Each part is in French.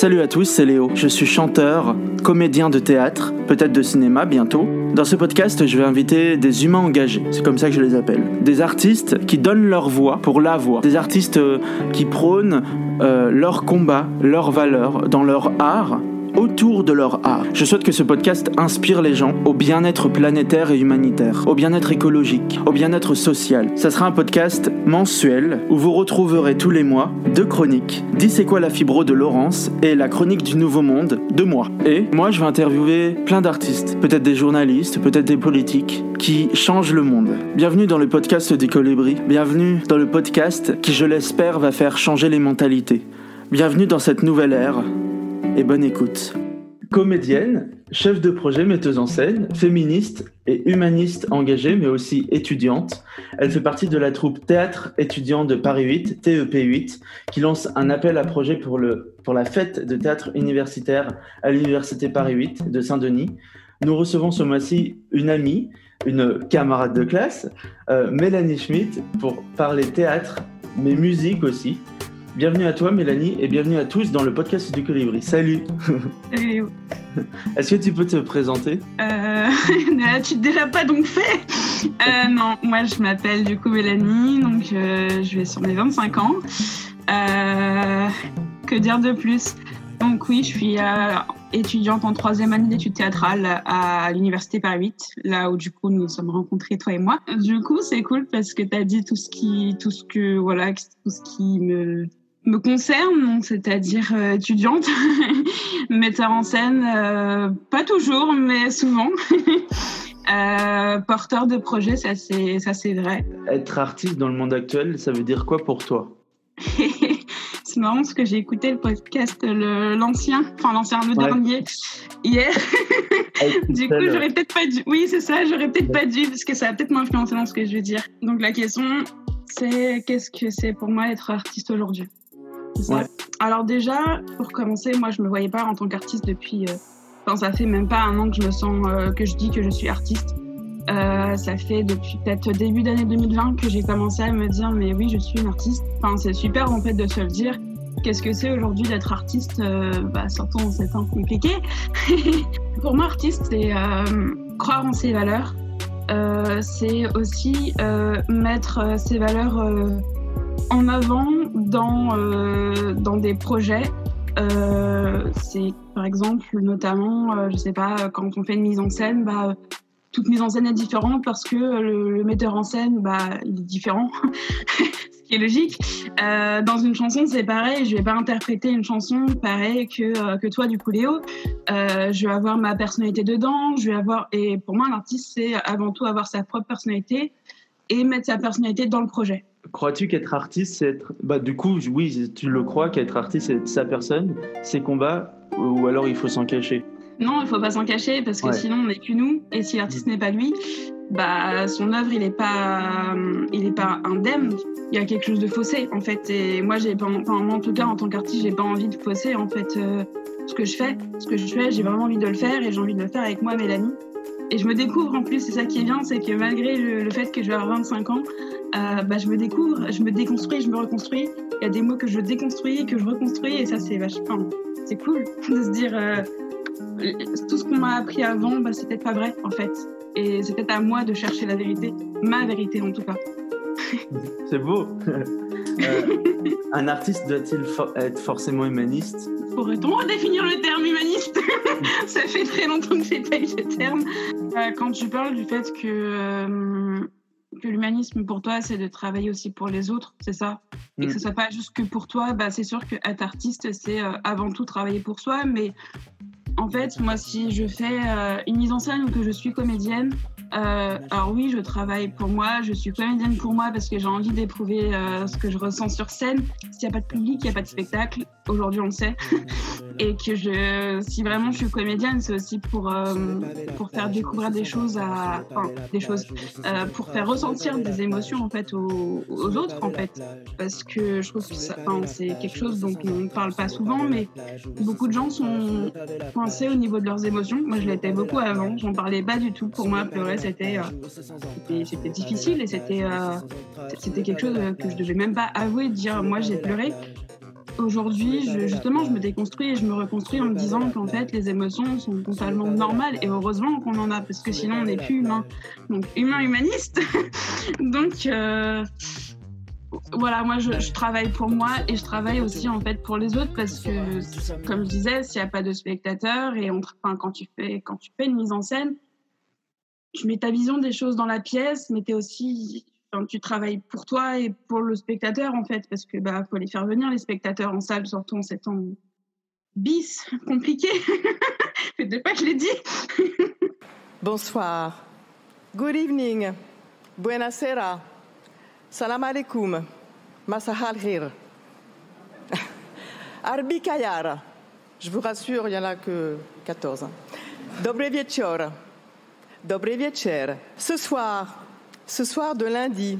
Salut à tous, c'est Léo. Je suis chanteur, comédien de théâtre, peut-être de cinéma bientôt. Dans ce podcast, je vais inviter des humains engagés, c'est comme ça que je les appelle. Des artistes qui donnent leur voix pour la voix. Des artistes euh, qui prônent euh, leur combat, leurs valeurs dans leur art autour de leur art. Je souhaite que ce podcast inspire les gens au bien-être planétaire et humanitaire, au bien-être écologique, au bien-être social. Ça sera un podcast mensuel où vous retrouverez tous les mois deux chroniques. Dis c'est quoi la fibro de Laurence et la chronique du Nouveau Monde de moi. Et moi je vais interviewer plein d'artistes, peut-être des journalistes, peut-être des politiques qui changent le monde. Bienvenue dans le podcast du Colibri. Bienvenue dans le podcast qui je l'espère va faire changer les mentalités. Bienvenue dans cette nouvelle ère et bonne écoute. Comédienne, chef de projet, metteuse en scène, féministe et humaniste engagée, mais aussi étudiante, elle fait partie de la troupe Théâtre étudiant de Paris 8, TEP 8, qui lance un appel à projet pour, le, pour la fête de théâtre universitaire à l'Université Paris 8 de Saint-Denis. Nous recevons ce mois-ci une amie, une camarade de classe, euh, Mélanie Schmidt, pour parler théâtre, mais musique aussi. Bienvenue à toi Mélanie et bienvenue à tous dans le podcast du Colibri. Salut Salut Est-ce que tu peux te présenter? Euh, Tu déjà pas donc fait euh, Non, moi je m'appelle du coup Mélanie, donc euh, je vais sur mes 25 ans. Euh, que dire de plus? Donc oui, je suis étudiante en troisième année d'études théâtrales à l'université Paris 8, là où du coup nous nous sommes rencontrés toi et moi. Du coup, c'est cool parce que tu as dit tout ce qui, tout ce que voilà, tout ce qui me me concerne, c'est-à-dire euh, étudiante, metteur en scène, euh, pas toujours, mais souvent. euh, porteur de projet, ça c'est ça c'est vrai. Être artiste dans le monde actuel, ça veut dire quoi pour toi? C'est marrant parce que j'ai écouté le podcast l'ancien, enfin l'ancien le dernier hier. du coup, j'aurais peut-être pas dû. Oui, c'est ça, j'aurais peut-être pas dû parce que ça va peut-être m'influencer dans ce que je veux dire. Donc la question, c'est qu'est-ce que c'est pour moi être artiste aujourd'hui? Alors déjà, pour commencer, moi je me voyais pas en tant qu'artiste depuis. Euh, enfin, ça fait même pas un an que je me sens euh, que je dis que je suis artiste. Euh, ça fait depuis peut-être début d'année 2020 que j'ai commencé à me dire mais oui je suis une artiste. Enfin c'est super en fait de se le dire. Qu'est-ce que c'est aujourd'hui d'être artiste bah, Surtout en ces temps compliqués? Pour moi artiste c'est croire en ses valeurs. c'est aussi mettre ses valeurs en avant dans, euh, dans des projets. Euh, c'est par exemple qui euh, je sais pas, quand on fait une mise en scène, bah, toute mise en scène est différente parce que le, metteur en scène, bah, il est différent, ce qui est logique. Euh, dans une chanson, c'est pareil, je vais pas interpréter une chanson pareil que, que toi, du coup, Léo. Je vais avoir ma personnalité dedans, je vais avoir, et pour moi, l'artiste, c'est avant tout avoir sa propre personnalité et mettre sa personnalité dans le projet. Crois-tu qu'être artiste, c'est être. Bah, du coup, oui, tu le crois qu'être artiste, c'est sa personne, ses combats, ou alors il faut s'en cacher? Non, il faut pas s'en cacher parce que sinon on n'est que nous. Et si l'artiste n'est pas lui, bah, son œuvre, il n'est pas, il est pas indemne. Il y a quelque chose de faussé, en fait. Et moi, j'ai pas, enfin, en tout cas, en tant qu'artiste, j'ai pas envie de fausser, en fait, euh, ce que je fais. Ce que je fais, j'ai vraiment envie de le faire et j'ai envie de le faire avec moi, Mélanie. Et je me découvre en plus, c'est ça qui est bien, c'est que malgré le, fait que je vais avoir 25 ans, euh, bah, je me découvre, je me déconstruis, je me reconstruis. Il y a des mots que je déconstruis, que je reconstruis, et ça, c'est vachement. C'est cool de se dire euh, tout ce qu'on m'a appris avant, bah, c'est peut-être pas vrai en fait. Et c'est peut-être à moi de chercher la vérité, ma vérité en tout cas. c'est beau. Euh, un artiste doit-il être forcément humaniste? Pourrait-on redéfinir le terme humaniste Ça fait très longtemps que j'ai pas eu ce terme. quand tu parles du fait que que l'humanisme pour toi, c'est de travailler aussi pour les autres, c'est ça? Et que ce mm. soit pas juste que pour toi, bah, c'est sûr qu'être artiste, c'est euh, avant tout travailler pour soi. Mais en fait, moi, si je fais euh, une mise en scène ou que je suis comédienne, euh, alors oui, je travaille pour moi, je suis comédienne pour moi parce que j'ai envie d'éprouver ce que je ressens sur scène. S'il n'y a pas de public, il n'y a pas de spectacle. Aujourd'hui, on le sait. et que je, si vraiment je suis comédienne, c'est aussi pour, euh, pour faire découvrir des choses à, enfin, des choses, euh, pour faire ressentir des émotions en fait aux, aux, autres en fait, parce que je trouve que c'est quelque chose dont on ne parle pas souvent, mais beaucoup de gens sont coincés au niveau de leurs émotions. Moi, je l'étais beaucoup avant, j'en parlais pas du tout. Pour moi, pleurer, c'était, euh, c'était difficile et c'était, c'était quelque chose que je devais même pas avouer, dire moi j'ai pleuré aujourd'hui, justement, je me déconstruis et je me reconstruis en me disant qu'en fait, les émotions sont totalement normales et heureusement qu'on en a parce que sinon on n'est plus humain. Donc, humain humaniste. Donc, euh, voilà, moi je, travaille pour moi et je travaille aussi en fait pour les autres parce que, comme je disais, s'il n'y a pas de spectateurs et on, enfin, quand tu fais quand tu fais une mise en scène, tu mets ta vision des choses dans la pièce, mais es aussi, tu travailles pour toi et pour le spectateur en fait, parce que bah faut les faire venir les spectateurs en salle, surtout en ces temps bis compliqué. Faites pas que je l'ai dit. Bonsoir. Good evening. Buonasera. Salam alaikum. Masahal khir. Arbi Kayara. Je vous rassure, il n'y en a que 14. Dobre. Wieczór. Ce soir, ce soir de lundi,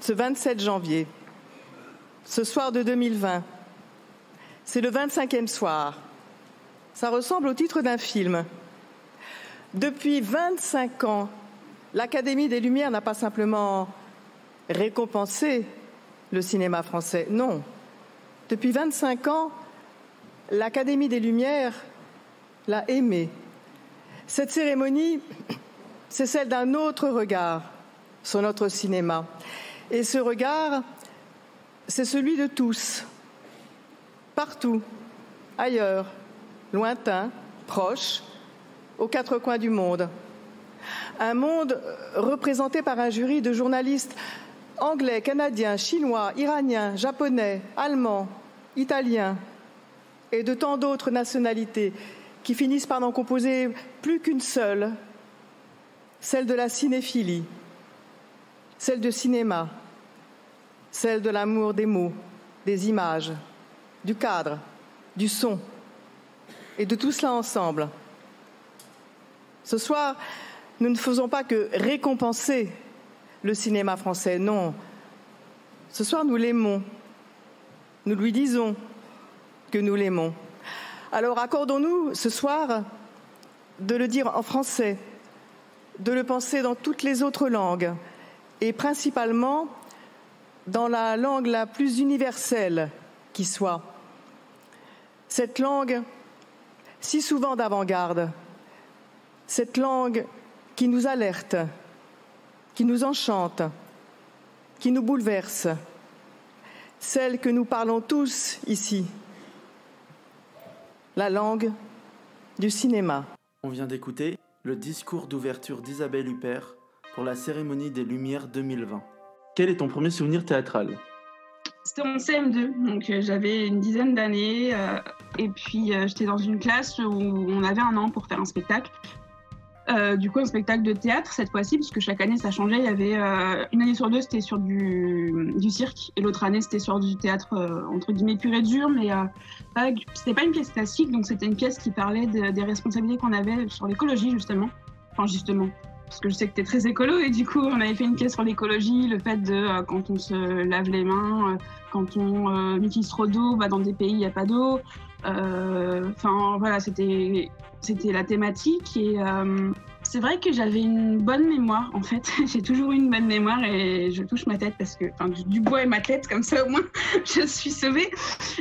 ce 27 janvier, ce soir de 2020, c'est le 25e soir. Ça ressemble au titre d'un film. Depuis 25 ans, l'Académie des Lumières n'a pas simplement récompenser le cinéma français. Non. Depuis 25 ans, l'Académie des Lumières l'a aimé. Cette cérémonie, c'est celle d'un autre regard sur notre cinéma. Et ce regard, c'est celui de tous, partout, ailleurs, lointain, proche, aux quatre coins du monde. Un monde représenté par un jury de journalistes anglais, canadiens, chinois, iraniens, japonais, allemands, italiens et de tant d'autres nationalités qui finissent par n'en composer plus qu'une seule, celle de la cinéphilie, celle de cinéma, celle de l'amour des mots, des images, du cadre, du son, et de tout cela ensemble. Ce soir, nous ne faisons pas que récompenser le cinéma français. Non. Ce soir, nous l'aimons. Nous lui disons que nous l'aimons. Alors accordons-nous ce soir de le dire en français, de le penser dans toutes les autres langues et principalement dans la langue la plus universelle qui soit. Cette langue si souvent d'avant-garde, cette langue qui nous alerte, qui nous enchante, qui nous bouleverse, celle que nous parlons tous ici, la langue du cinéma. On vient d'écouter le discours d'ouverture d'Isabelle Huppert pour la cérémonie des Lumières 2020. Quel est ton premier souvenir théâtral? C'était en CM2, donc euh, j'avais une dizaine d'années, euh, et puis euh, j'étais dans une classe où on avait un an pour faire un spectacle. Euh, du coup, un spectacle de théâtre cette fois-ci, parce que chaque année ça changeait. Il y avait euh, une année sur deux, c'était sur du, du, cirque, et l'autre année c'était sur du théâtre euh, entre guillemets pur et dur, mais c'était pas une pièce classique, donc c'était une pièce qui parlait des responsabilités qu'on avait sur l'écologie justement. Enfin justement, parce que je sais que tu es très écolo et du coup on avait fait une pièce sur l'écologie, le fait de quand on se lave les mains, quand on utilise trop d'eau, bah, dans des pays il n'y a pas d'eau. Enfin voilà, c'était la thématique et euh, c'est vrai que j'avais une bonne mémoire en fait. j'ai toujours eu une bonne mémoire et je touche ma tête parce que enfin, du, bois et ma tête comme ça au moins je suis sauvée.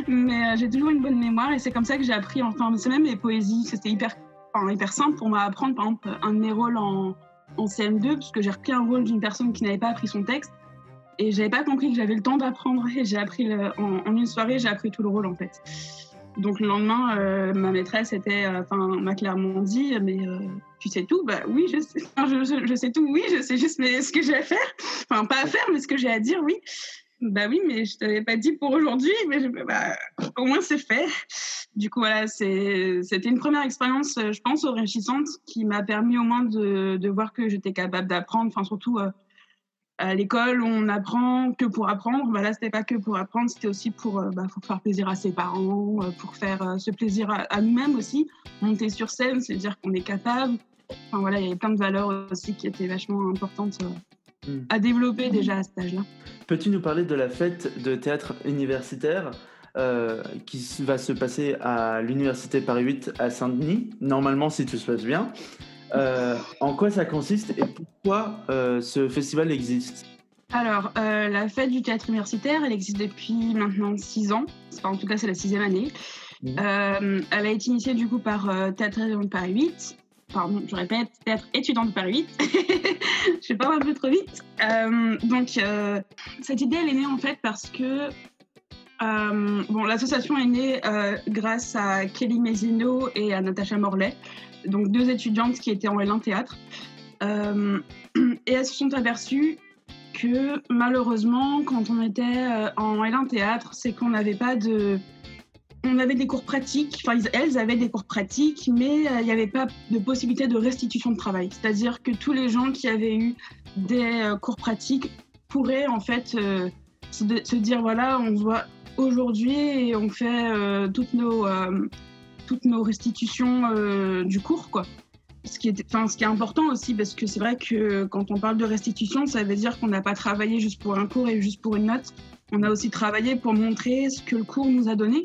Mais euh, j'ai toujours une bonne mémoire et c'est comme ça que j'ai appris. Enfin c'est même les poésies. C'était hyper enfin, hyper simple pour m'apprendre par exemple un de mes rôles en, en CM2 puisque j'ai repris un rôle d'une personne qui n'avait pas appris son texte et j'avais pas compris que j'avais le temps d'apprendre j'ai appris en, une soirée j'ai appris tout le rôle en fait. Donc le lendemain, euh, ma maîtresse était, euh, enfin, m'a clairement dit, mais euh, tu sais tout? Bah oui, je sais, je, sais tout. Oui, je sais juste mais ce que j'ai à faire. Enfin, pas à faire, mais ce que j'ai à dire, oui. Bah oui, mais je t'avais pas dit pour aujourd'hui, mais bah, au moins c'est fait. Du coup, voilà, c'était une première expérience, je pense, enrichissante, qui m'a permis au moins de, de voir que j'étais capable d'apprendre, enfin surtout à l'école, on apprend que pour apprendre. Bah là, c'était pas que pour apprendre, c'était aussi pour, euh, bah, faire plaisir à ses parents, euh, pour faire euh, ce plaisir à, nous-mêmes aussi. Monter sur scène, c'est dire qu'on est capable. Enfin voilà, il y avait plein de valeurs aussi qui étaient vachement importantes hmm. à développer déjà à cet âge-là. Peux-tu nous parler de la fête de théâtre universitaire qui va se passer à l'Université Paris 8 à Saint-Denis, normalement si tout se passe bien euh, en quoi ça consiste et pourquoi euh, ce festival existe? Alors, la fête du théâtre universitaire, elle existe depuis maintenant six ans. en tout cas, c'est la sixième année. Mmh. elle a été initiée du coup par Théâtre de Paris 8 pardon, je répète, théâtre étudiant de Paris 8. je vais pas un peu trop vite. Euh, donc, euh, cette idée, elle est née en fait parce que euh, bon, l'association est née grâce à Kelly Mesino et à Natacha Morley, donc deux étudiantes qui étaient en L1 théâtre. et elles se sont aperçues que malheureusement, quand on était en L1 théâtre, c'est qu'on n'avait pas de on avait des cours pratiques, enfin elles avaient des cours pratiques, mais euh, il n'y avait pas de possibilité de restitution de travail. C'est-à-dire que tous les gens qui avaient eu des euh, cours pratiques pourraient en fait euh, se, dire voilà, on voit aujourd'hui et on fait toutes, nos, toutes nos restitutions du cours quoi. Ce qui, est, ce qui est important aussi, parce que c'est vrai que quand on parle de restitution, ça veut dire qu'on n'a pas travaillé juste pour un cours et juste pour une note. On a aussi travaillé pour montrer ce que le cours nous a donné.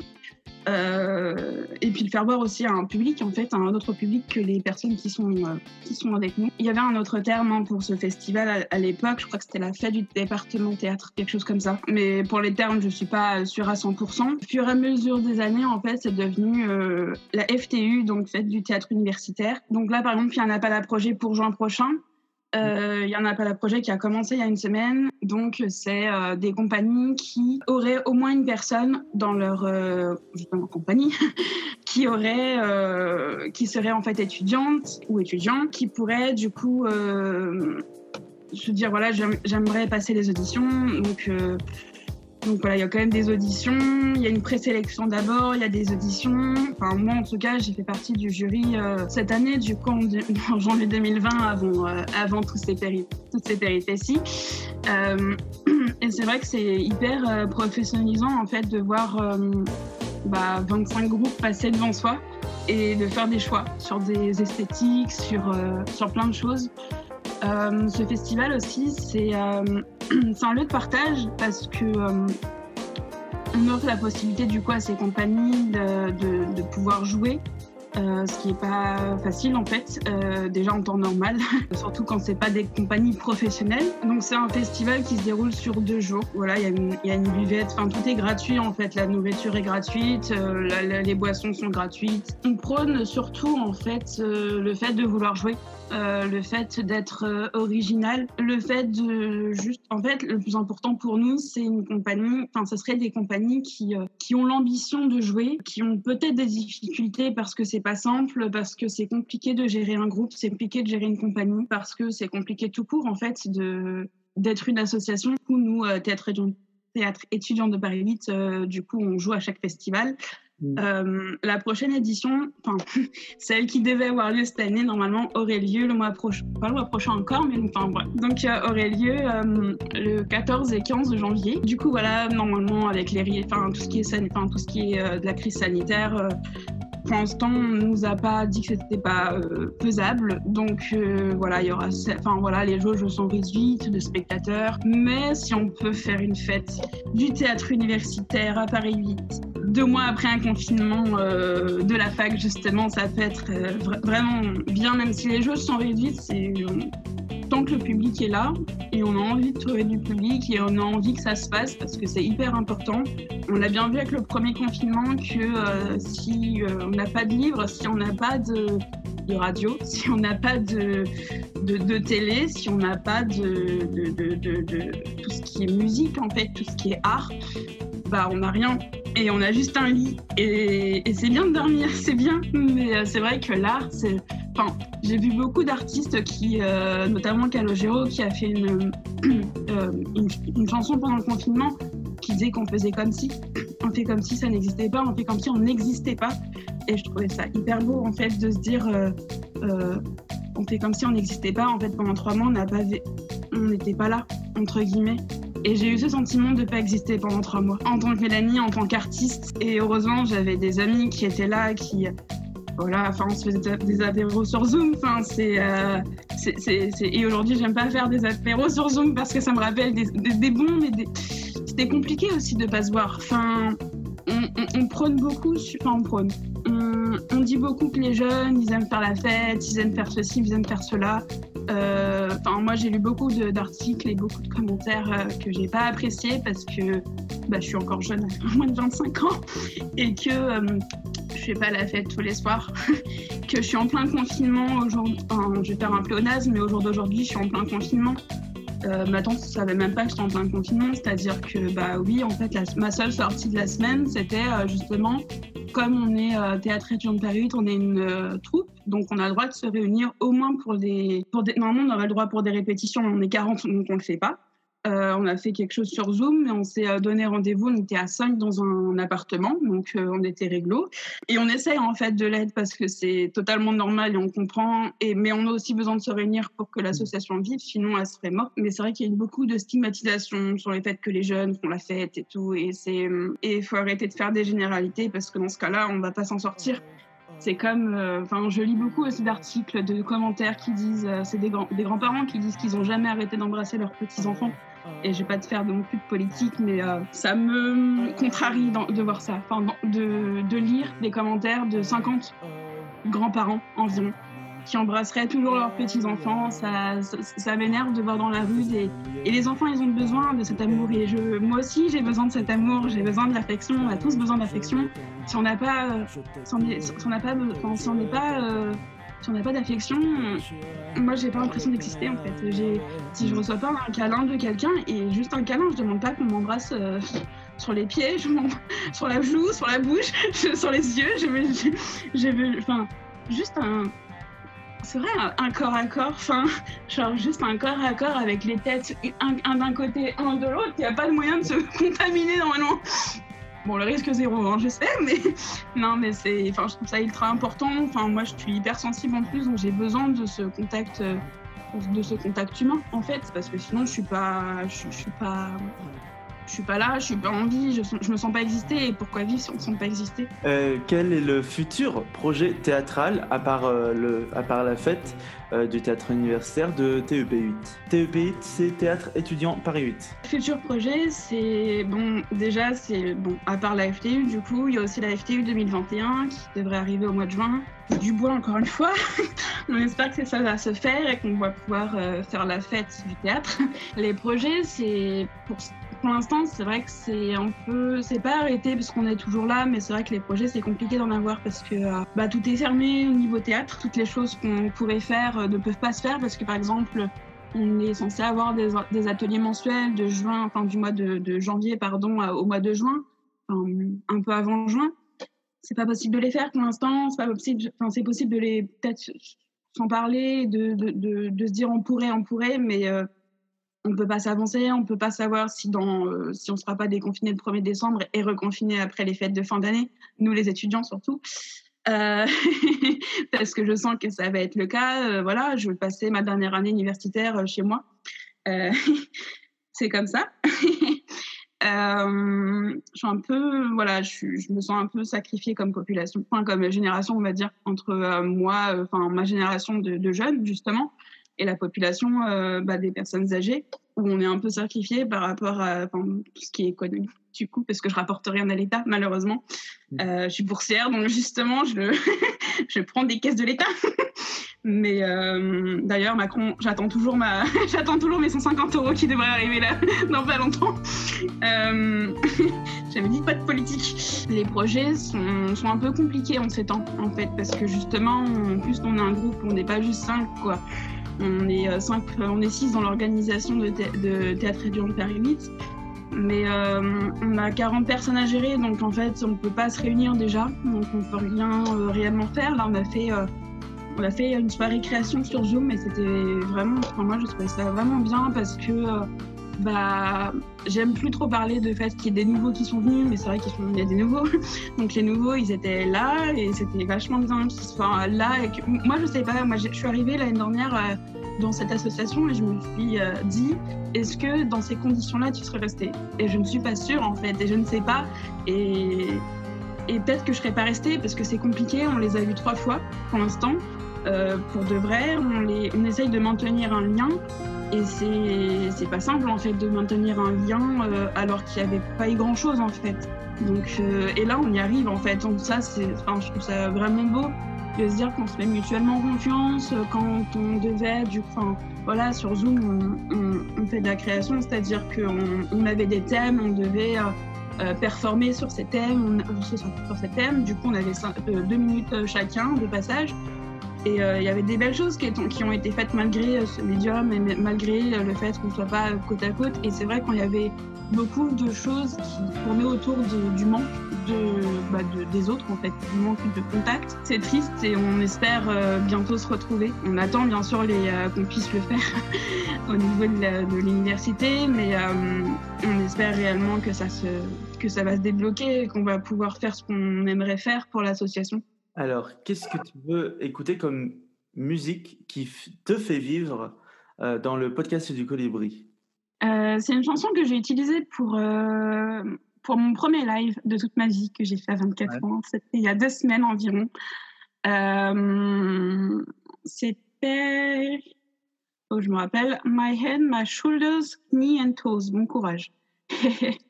Euh, et puis le faire voir aussi à un public, en fait, à un autre public que les personnes qui sont, euh, qui sont avec nous. Il y avait un autre terme hein, pour ce festival à, l'époque, je crois que c'était la fête du département théâtre, quelque chose comme ça. Mais pour les termes, je suis pas sûre à 100%. Au fur et à mesure des années, en fait, c'est devenu euh, la FTU, donc fête du théâtre universitaire. Donc là, par exemple, il y a un appel projet pour juin prochain. Euh, il y en a pas la projet qui a commencé il y a une semaine. Donc, c'est euh, des compagnies qui auraient au moins une personne dans leur euh, compagnie qui aurait, qui serait en fait étudiante ou étudiant, qui pourrait du coup se dire voilà, j'aimerais passer les auditions. Donc, donc voilà, il y a quand même des auditions, il y a une présélection d'abord, il y a des auditions. Enfin, moi en tout cas, j'ai fait partie du jury euh, cette année, du coup en, janvier 2020, avant, euh, avant tous ces toutes ces péripéties. Euh, et c'est vrai que c'est hyper professionnalisant en fait de voir bah, 25 groupes passer devant soi et de faire des choix sur des esthétiques, sur, sur plein de choses. Ce festival aussi, c'est c'est un lieu de partage parce que euh, on offre la possibilité du coup à ces compagnies de, pouvoir jouer. Euh, ce qui n'est pas facile en fait, euh, déjà en temps normal, surtout quand c'est pas des compagnies professionnelles. Donc c'est un festival qui se déroule sur deux jours. Voilà, il y, a une buvette, enfin tout est gratuit en fait, la nourriture est gratuite, les boissons sont gratuites. On prône surtout en fait le fait de vouloir jouer. Euh, le fait d'être euh, original, le fait de juste, en fait, le plus important pour nous, c'est une compagnie, enfin, ce serait des compagnies qui, euh, qui ont l'ambition de jouer, qui ont peut-être des difficultés parce que c'est pas simple, parce que c'est compliqué de gérer un groupe, c'est compliqué de gérer une compagnie, parce que c'est compliqué tout court, en fait, de, d'être une association. où nous, théâtre, théâtre étudiant de Paris 8, du coup, on joue à chaque festival. Mm. Euh, la prochaine édition, celle qui devait avoir lieu cette année, normalement aurait lieu le mois prochain, pas le mois prochain encore, mais enfin voilà. Donc euh, aurait lieu euh, le 14 et 15 janvier. Du coup voilà, normalement avec les, enfin tout ce qui est, enfin tout ce qui est de la crise sanitaire. Pour l'instant, on nous a pas dit que c'était pas faisable, donc voilà, il y aura, enfin voilà, les jauges sont réduites de spectateurs, mais si on peut faire une fête du théâtre universitaire à Paris 8 deux mois après un confinement euh, de la fac, justement, ça peut être euh, vraiment bien, même si les jauges sont réduites, c'est tant que le public est là et on a envie de trouver du public et on a envie que ça se passe parce que c'est hyper important. On a bien vu avec le premier confinement que euh, si on n'a pas de livres, si on n'a pas de, radio, si on n'a pas de, de, télé, si on n'a pas de, de, tout ce qui est musique en fait, tout ce qui est art, bah on n'a rien et on a juste un lit. Et, c'est bien de dormir, c'est bien, mais euh, c'est vrai que l'art, c'est. Enfin, j'ai vu beaucoup d'artistes qui, euh, notamment Calogero, qui a fait une, euh, une, chanson pendant le confinement qui disait qu'on faisait comme si. On fait comme si ça n'existait pas, on fait comme si on n'existait pas. Et je trouvais ça hyper beau, en fait, de se dire. on fait comme si on n'existait pas. En fait, pendant trois mois, on n'était pas là, entre guillemets. Et j'ai eu ce sentiment de ne pas exister pendant trois mois. En tant que Mélanie, en tant qu'artiste. Et heureusement, j'avais des amis qui étaient là, qui. Voilà, enfin, on se faisait des apéros sur Zoom. Enfin, c'est. Euh, et aujourd'hui, j'aime pas faire des apéros sur Zoom parce que ça me rappelle des, bons, mais c'était compliqué aussi de pas se voir. Enfin, on, prône beaucoup. Enfin, on prône. On, on dit beaucoup que les jeunes, ils aiment faire la fête, ils aiment faire ceci, ils aiment faire cela. Euh, enfin, moi, j'ai lu beaucoup d'articles et beaucoup de commentaires euh, que j'ai pas appréciés parce que bah, je suis encore jeune, moins de 25 ans, et que euh, je fais pas la fête tous les soirs, que je suis en plein confinement aujourd'hui. Je vais faire un pléonasme, mais au jour d'aujourd'hui, je suis en plein confinement. Euh, ma tante ne savait même pas que j'étais en plein confinement, c'est-à-dire que bah oui, en fait, ma seule sortie de la semaine, c'était justement comme on est euh, théâtre étudiant de Paris 8, on est une euh, troupe, donc on a le droit de se réunir au moins pour des, pour des... Normalement, on aurait le droit pour des répétitions, on est 40, donc on ne le fait pas. Euh, on a fait quelque chose sur Zoom, mais on s'est euh, donné rendez-vous. On était à 5 dans un, appartement, donc euh, on était réglo. Et on essaye en fait de l'aide parce que c'est totalement normal et on comprend. Et, mais on a aussi besoin de se réunir pour que l'association vive, sinon elle serait morte. Mais c'est vrai qu'il y a eu beaucoup de stigmatisation sur le fait que les jeunes font la fête et tout. Et il faut arrêter de faire des généralités parce que dans ce cas-là, on va pas s'en sortir. C'est comme, enfin, je lis beaucoup aussi d'articles, de commentaires qui disent, c'est des grands-parents qui disent qu'ils n'ont jamais arrêté d'embrasser leurs petits-enfants et je vais pas te faire non plus de politique, mais euh, ça me contrarie de voir ça, enfin, de, de, lire des commentaires de 50 grands-parents environ qui embrasseraient toujours leurs petits-enfants. Ça, ça, m'énerve de voir dans la rue. Et les enfants, ils ont besoin de cet amour. Et moi aussi, j'ai besoin de cet amour, j'ai besoin de l'affection. On a tous besoin d'affection. Si on n'a pas... Si on n'est pas... Euh, si on n'a pas d'affection, moi j'ai pas l'impression d'exister en fait. Si je reçois pas un câlin de quelqu'un et juste un câlin, je demande pas qu'on m'embrasse euh, sur les pieds, je sur la joue, sur la bouche, sur les yeux. Enfin, juste un, c'est vrai, un, corps à corps, enfin, genre juste un corps à corps avec les têtes, un, un d'un côté, un de l'autre, il n'y a pas de moyen de se contaminer normalement. Bon, le risque zéro, hein, je sais, mais non, mais c'est, enfin, je trouve ça ultra important. Enfin, moi, je suis hypersensible en plus, donc j'ai besoin de ce contact, euh, de ce contact humain, en fait, parce que sinon, je suis pas, je suis pas, je suis pas là, je suis pas en vie, je, je me sens pas exister. Et pourquoi vivre si on ne sent pas exister? Euh, Quel est le futur projet théâtral, à part, euh, le, à part la fête euh, du théâtre universitaire de TEP8 TEP8, c'est Théâtre étudiant Paris 8. Futur projet, c'est. Bon, déjà, c'est. Bon, à part la FTU, du coup, il y a aussi la FTU 2021 qui devrait arriver au mois de juin. Du bois, encore une fois. on espère que ça va se faire et qu'on va pouvoir faire la fête du théâtre. Les projets, c'est pour pour l'instant, c'est vrai que c'est un peu, c'est pas arrêté parce qu'on est toujours là, mais c'est vrai que les projets, c'est compliqué d'en avoir parce que euh, bah, tout est fermé au niveau théâtre. Toutes les choses qu'on pourrait faire euh, ne peuvent pas se faire parce que, par exemple, on est censé avoir des, ateliers mensuels de juin, enfin du mois de, janvier, pardon, au mois de juin, un peu avant juin. C'est pas possible de les faire pour l'instant. C'est pas possible. Enfin, c'est possible de les peut-être s'en parler, de, de, de, se dire on pourrait, on pourrait, mais euh, on ne peut pas s'avancer, on ne peut pas savoir si, euh, on ne sera pas déconfiné le 1er décembre et reconfiné après les fêtes de fin d'année, nous les étudiants surtout. Euh, parce que je sens que ça va être le cas. Euh, voilà, je vais passer ma dernière année universitaire chez moi. c'est comme ça. je suis un peu, voilà, je, me sens un peu sacrifiée comme population, comme génération, on va dire, entre moi, enfin ma génération de jeunes justement, et la population euh, bah, des personnes âgées, où on est un peu sacrifié par rapport à tout ce qui est économique, du coup, parce que je rapporte rien à l'État, malheureusement. Mmh. Euh, je suis boursière, donc justement, je, je prends des caisses de l'État. Mais euh, d'ailleurs, Macron, j'attends toujours, ma... j'attends toujours mes 150 euros qui devraient arriver là dans pas longtemps. Euh... J'avais dit pas de politique. Les projets sont, sont, un peu compliqués en ces temps, en fait, parce que justement, en plus, on est un groupe, on n'est pas juste cinq, quoi. On est, euh, cinq, est six dans l'organisation de, Théâtre étudiant de Paris 8. Mais euh, on a 40 personnes à gérer, donc en fait, on ne peut pas se réunir déjà. Donc on ne peut rien euh, réellement faire. Là, on a fait, on a fait une soirée création sur Zoom et c'était vraiment, enfin, moi, je trouvais ça vraiment bien parce que bah, j'aime plus trop parler de fait qu'il y ait des nouveaux qui sont venus, mais c'est vrai qu'il y a des nouveaux. Donc les nouveaux, ils étaient là et c'était vachement bien qu'ils soient là. Moi, je sais pas, moi, je suis arrivée l'année dernière euh, dans cette association et je me suis euh, dit, est-ce que dans ces conditions-là, tu serais restée? Et je ne suis pas sûre en fait, et je ne sais pas. Et, et peut-être que je serais pas restée parce que c'est compliqué. On les a vus trois fois pour l'instant. Euh, pour de vrai, on, essaye de maintenir un lien et c'est pas simple en fait de maintenir un lien euh, alors qu'il n'y avait pas eu grand chose en fait. Donc, euh, et là on y arrive en fait. Donc ça, enfin, je trouve ça vraiment beau. de se dire qu'on se met mutuellement confiance quand on devait, du coup, voilà, sur Zoom, on, fait de la création, c'est-à-dire qu'on on avait des thèmes, on devait performer sur ces thèmes, on, sur, ces thèmes, du coup, on avait deux minutes chacun de passage. Et euh, il y avait des belles choses qui, qui, ont été faites malgré euh, ce médium et malgré euh, le fait qu'on ne soit pas côte à côte. Et c'est vrai qu'il y avait beaucoup de choses qui tournaient autour du manque bah, de, des autres, en fait, du manque de contact. C'est triste et on espère bientôt se retrouver. On attend bien sûr qu'on puisse le faire au niveau de l'université, mais on espère réellement que ça, se, que ça va se débloquer et qu'on va pouvoir faire ce qu'on aimerait faire pour l'association. Alors, qu'est-ce que tu veux écouter comme musique qui te fait vivre euh, dans le podcast du Colibri? Euh, C'est une chanson que j'ai utilisée pour, euh, pour mon premier live de toute ma vie que j'ai fait à 24 ans. C'était il y a deux semaines environ. C'était, oh, je me rappelle, My Head, My Shoulders, Knee and Toes. Bon courage.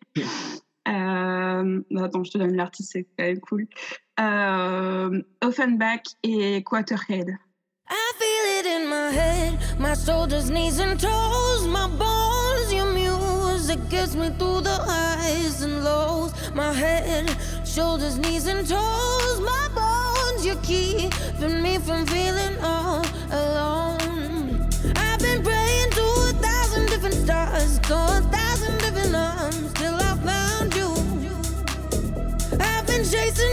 attends, je te donne l'artiste, c'est quand même cool. Euh, Offenbach et Quarterhead. I feel it in my head, my shoulders, knees and toes, my bones, your music gets me through the highs and lows. My head, shoulders, knees and toes, my bones, you're keeping me from feeling all alone. I've been praying to a thousand different stars, to a thousand different arms, till I found you. I've been chasing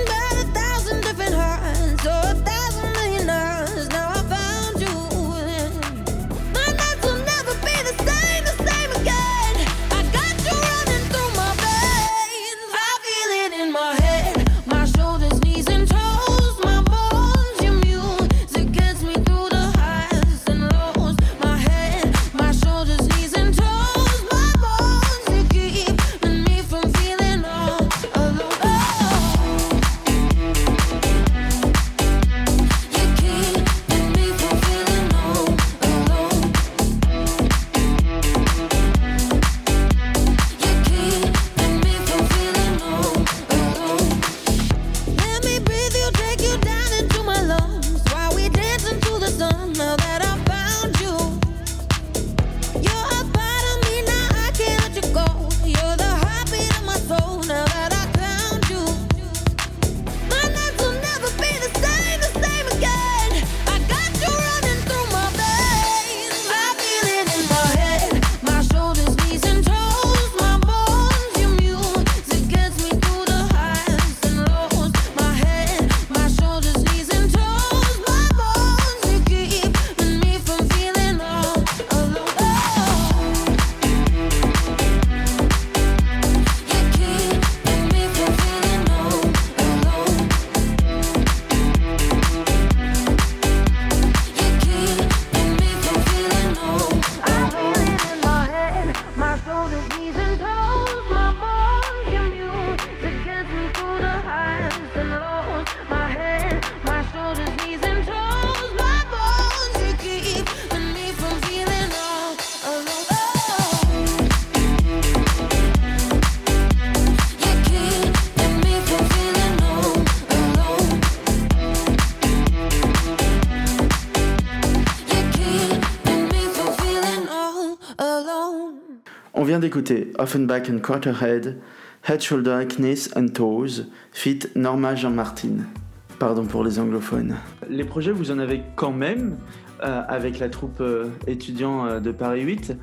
back. d'écouter Offenbach and Quarterhead, Head, Shoulder, Knees and Toes, fit Norma Jean-Martin. Pardon pour les anglophones. Les projets, vous en avez quand même euh, avec la troupe euh, étudiant euh, de Paris 8.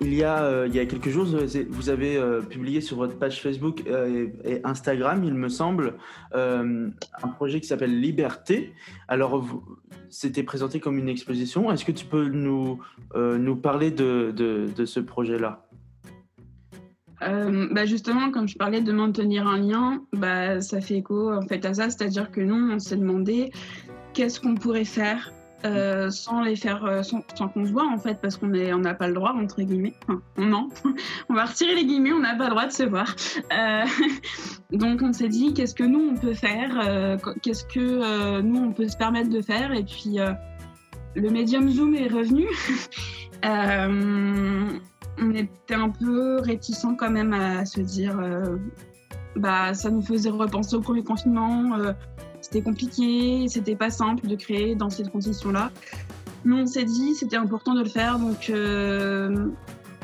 il, y a, il y a quelques jours, vous avez publié sur votre page Facebook et, Instagram, il me semble, un projet qui s'appelle Liberté. Alors, c'était présenté comme une exposition. Est-ce que tu peux nous, nous parler de, de ce projet-là? Bah justement, comme je parlais de maintenir un lien, bah, ça fait écho en fait à ça, c'est-à-dire que nous, on s'est demandé qu'est-ce qu'on pourrait faire euh, sans les faire, euh, sans, qu'on se voit en fait, parce qu'on on n'a pas le droit entre guillemets. Non, on va retirer les guillemets, on n'a pas le droit de se voir. Euh, donc on s'est dit qu'est-ce que nous on peut faire, qu'est-ce que nous on peut se permettre de faire, et puis le médium Zoom est revenu. on était un peu réticents quand même à se dire, bah ça nous faisait repenser au premier confinement c'était compliqué, c'était pas simple de créer dans ces conditions-là. Mais on s'est dit c'était important de le faire, donc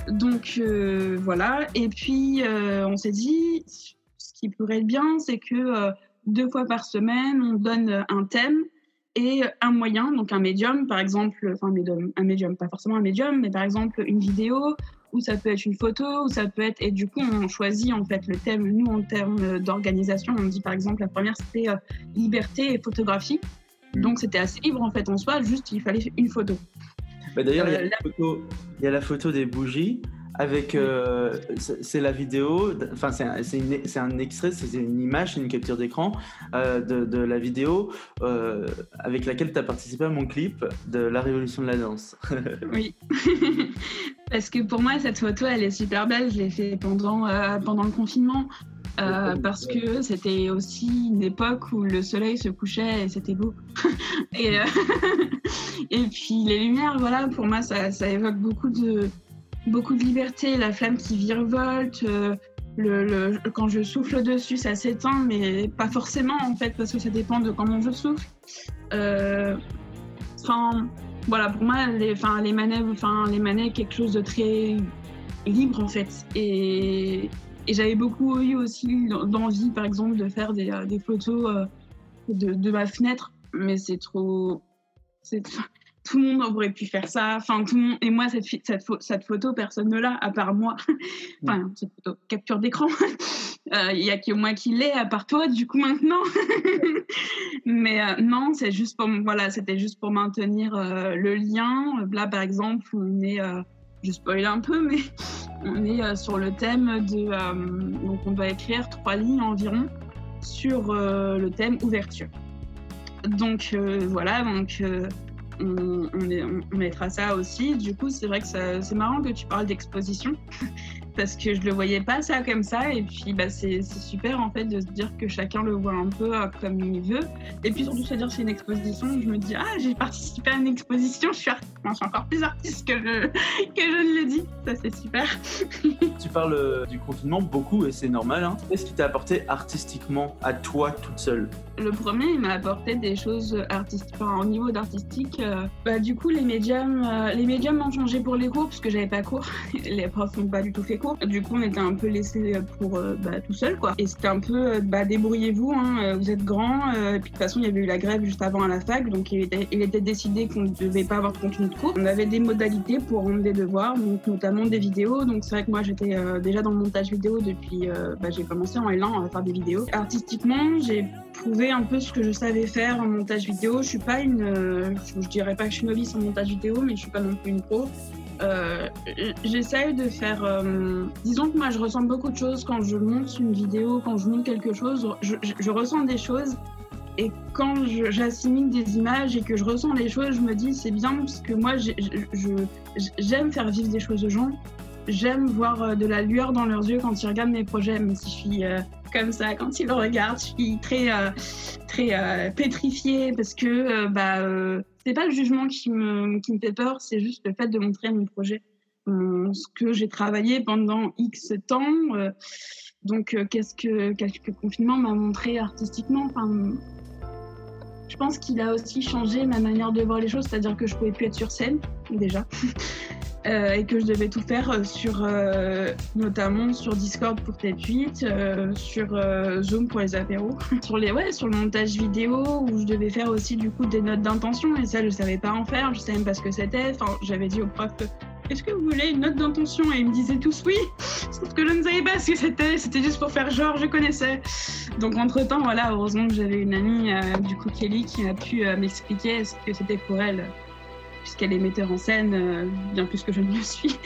donc voilà. Et puis on s'est dit ce qui pourrait être bien, c'est que deux fois par semaine, on donne un thème et un moyen, donc un médium, par exemple, enfin un médium, pas forcément un médium, mais par exemple une vidéo, ou ça peut être une photo, ou ça peut être, et du coup on choisit en fait le thème, nous en termes d'organisation, on dit par exemple la première c'était euh, liberté et photographie, mm. donc c'était assez libre en fait en soi, juste il fallait une photo. Bah, d'ailleurs, il, euh, il y a la photo des bougies avec euh, c'est la vidéo enfin c'est un, extrait c'est une image c'est une capture d'écran euh, de, de, la vidéo euh, avec laquelle tu as participé à mon clip de la révolution de la danse. Oui. Parce que pour moi cette photo elle est super belle je l'ai fait pendant pendant le confinement. Parce que c'était aussi une époque où le soleil se couchait et c'était beau. et, et puis les lumières, voilà, pour moi, ça, ça évoque beaucoup de, beaucoup de liberté, la flamme qui virevolte. Euh, le, quand je souffle dessus, ça s'éteint, mais pas forcément en fait, parce que ça dépend de comment je souffle. Euh, enfin, voilà, pour moi, les, enfin, les manèges, enfin, les manèges, quelque chose de très libre en fait. Et, et j'avais beaucoup eu aussi d'envie, par exemple, de faire des, des photos euh, de, de, ma fenêtre, mais c'est trop, tout le monde aurait pu faire ça. Enfin, tout le monde. Et moi, cette, cette, cette photo, personne ne l'a, à part moi. enfin, cette photo, capture d'écran. Euh, il y a que moi qui l'ai, à part toi, du coup, maintenant. Mais euh, non, c'est juste pour. Voilà, c'était juste pour maintenir euh, le lien. Là, par exemple, on est. je spoil un peu, mais on est sur le thème de. donc, on doit écrire trois lignes environ sur le thème ouverture. Donc, voilà, donc on, mettra ça aussi. Du coup, c'est vrai que c'est marrant que tu parles d'exposition parce que je le voyais pas ça comme ça. Et puis, bah, c'est super en fait de se dire que chacun le voit un peu euh, comme il veut. Et puis surtout se dire c'est une exposition. Je me dis ah j'ai participé à une exposition. Je suis, encore plus artiste que je que je ne l'ai dit. Ça c'est super. tu parles euh, du confinement beaucoup et c'est normal. Hein. Qu'est-ce qui t'a apporté artistiquement à toi toute seule? Le premier, il m'a apporté des choses artistiques. Enfin, au niveau d'artistique, euh, bah, du coup les médiums, les médiums m'ont changé pour les cours parce que j'avais pas cours. les profs n'ont pas du tout fait Du coup, on était un peu laissé pour euh, bah, tout seul, quoi. Et c'était un peu, euh, bah, débrouillez-vous, hein, euh, vous êtes grand. et puis de toute façon, il y avait eu la grève juste avant à la fac, donc il était, il était décidé qu'on ne devait pas avoir de contenu de cours. On avait des modalités pour rendre des devoirs, donc notamment des vidéos. Donc c'est vrai que moi, j'étais déjà dans le montage vidéo depuis, bah, j'ai commencé en L1 à faire des vidéos. Artistiquement, j'ai prouvé un peu ce que je savais faire en montage vidéo. Je suis pas une, je dirais pas que je suis novice en montage vidéo, mais je suis pas non plus une pro. Euh, j'essaye de faire. Euh, disons que moi, je ressens beaucoup de choses quand je monte une vidéo, quand je monte quelque chose. Je, ressens des choses. Et quand j'assimile des images et que je ressens les choses, je me dis c'est bien parce que moi, j'aime faire vivre des choses aux gens. J'aime voir euh, de la lueur dans leurs yeux quand ils regardent mes projets, même si je suis comme ça quand ils le regardent. Je suis très, très pétrifiée parce que bah, c'est pas le jugement qui me, qui me fait peur, c'est juste le fait de montrer mon projet, ce que j'ai travaillé pendant X temps. Euh, donc, euh, qu'est-ce que, quelques confinement m'a montré artistiquement enfin, Je pense qu'il a aussi changé ma manière de voir les choses, c'est-à-dire que je pouvais plus être sur scène, déjà. Euh, et que je devais tout faire euh, sur, euh, notamment sur Discord pour tes tweets, sur Zoom pour les apéros, sur les ouais, sur le montage vidéo où je devais faire aussi du coup des notes d'intention. Et ça je savais pas en faire, je savais même pas ce que c'était. Enfin, j'avais dit au prof est-ce que vous voulez une note d'intention? Et ils me disaient tous oui, sauf que je ne savais pas ce que c'était, c'était juste pour faire genre, je connaissais. Donc entre temps, voilà, heureusement que j'avais une amie, du coup Kelly, qui a pu m'expliquer ce que c'était pour elle puisqu'elle est metteur en scène, euh, bien plus que je ne le suis.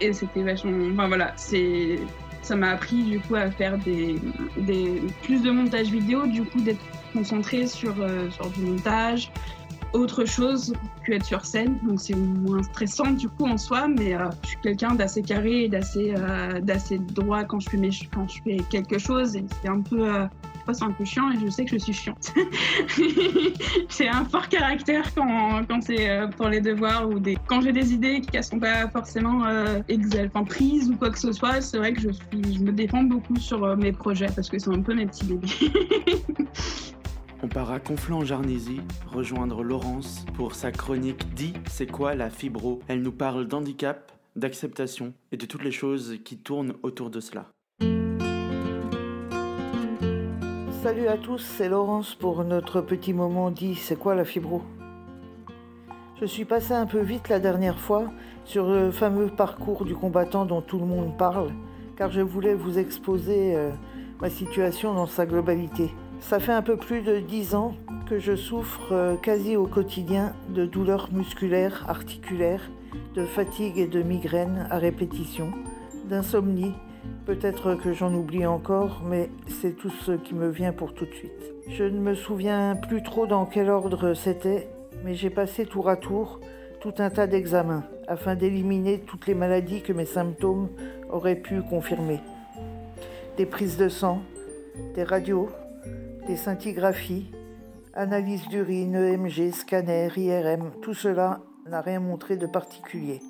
Et c'était vachement. Enfin voilà, c'est. Ça m'a appris du coup à faire des, des, plus de montage vidéo, du coup d'être concentré sur, euh, sur du montage, autre chose que être sur scène. Donc c'est moins stressant du coup en soi, mais euh, je suis quelqu'un d'assez carré et d'assez d'assez droit quand je fais mes, quand je fais quelque chose. Et c'est un peu c'est un peu chiant et je sais que je suis chiante. c'est un fort caractère quand, quand c'est euh, pour les devoirs ou des... quand j'ai des idées qui ne sont pas forcément euh, enfin, prises ou quoi que ce soit. C'est vrai que je, me défends beaucoup sur euh, mes projets parce que c'est un peu mes petits bébés. on part à Conflans-en-Jarnisy rejoindre Laurence pour sa chronique Dit c'est quoi la fibro? Elle nous parle d'handicap, d'acceptation et de toutes les choses qui tournent autour de cela. Salut à tous, c'est Laurence pour notre petit moment dit c'est quoi la fibro Je suis passé un peu vite la dernière fois sur le fameux parcours du combattant dont tout le monde parle, car je voulais vous exposer euh, ma situation dans sa globalité. Ça fait un peu plus de dix ans que je souffre euh, quasi au quotidien de douleurs musculaires, articulaires, de fatigue et de migraines à répétition, d'insomnie. Peut-être que j'en oublie encore, mais c'est tout ce qui me vient pour tout de suite. Je ne me souviens plus trop dans quel ordre c'était, mais j'ai passé tour à tour tout un tas d'examens afin d'éliminer toutes les maladies que mes symptômes auraient pu confirmer. Des prises de sang, des radios, des scintigraphies, analyse d'urine, EMG, scanner, IRM, tout cela n'a rien montré de particulier.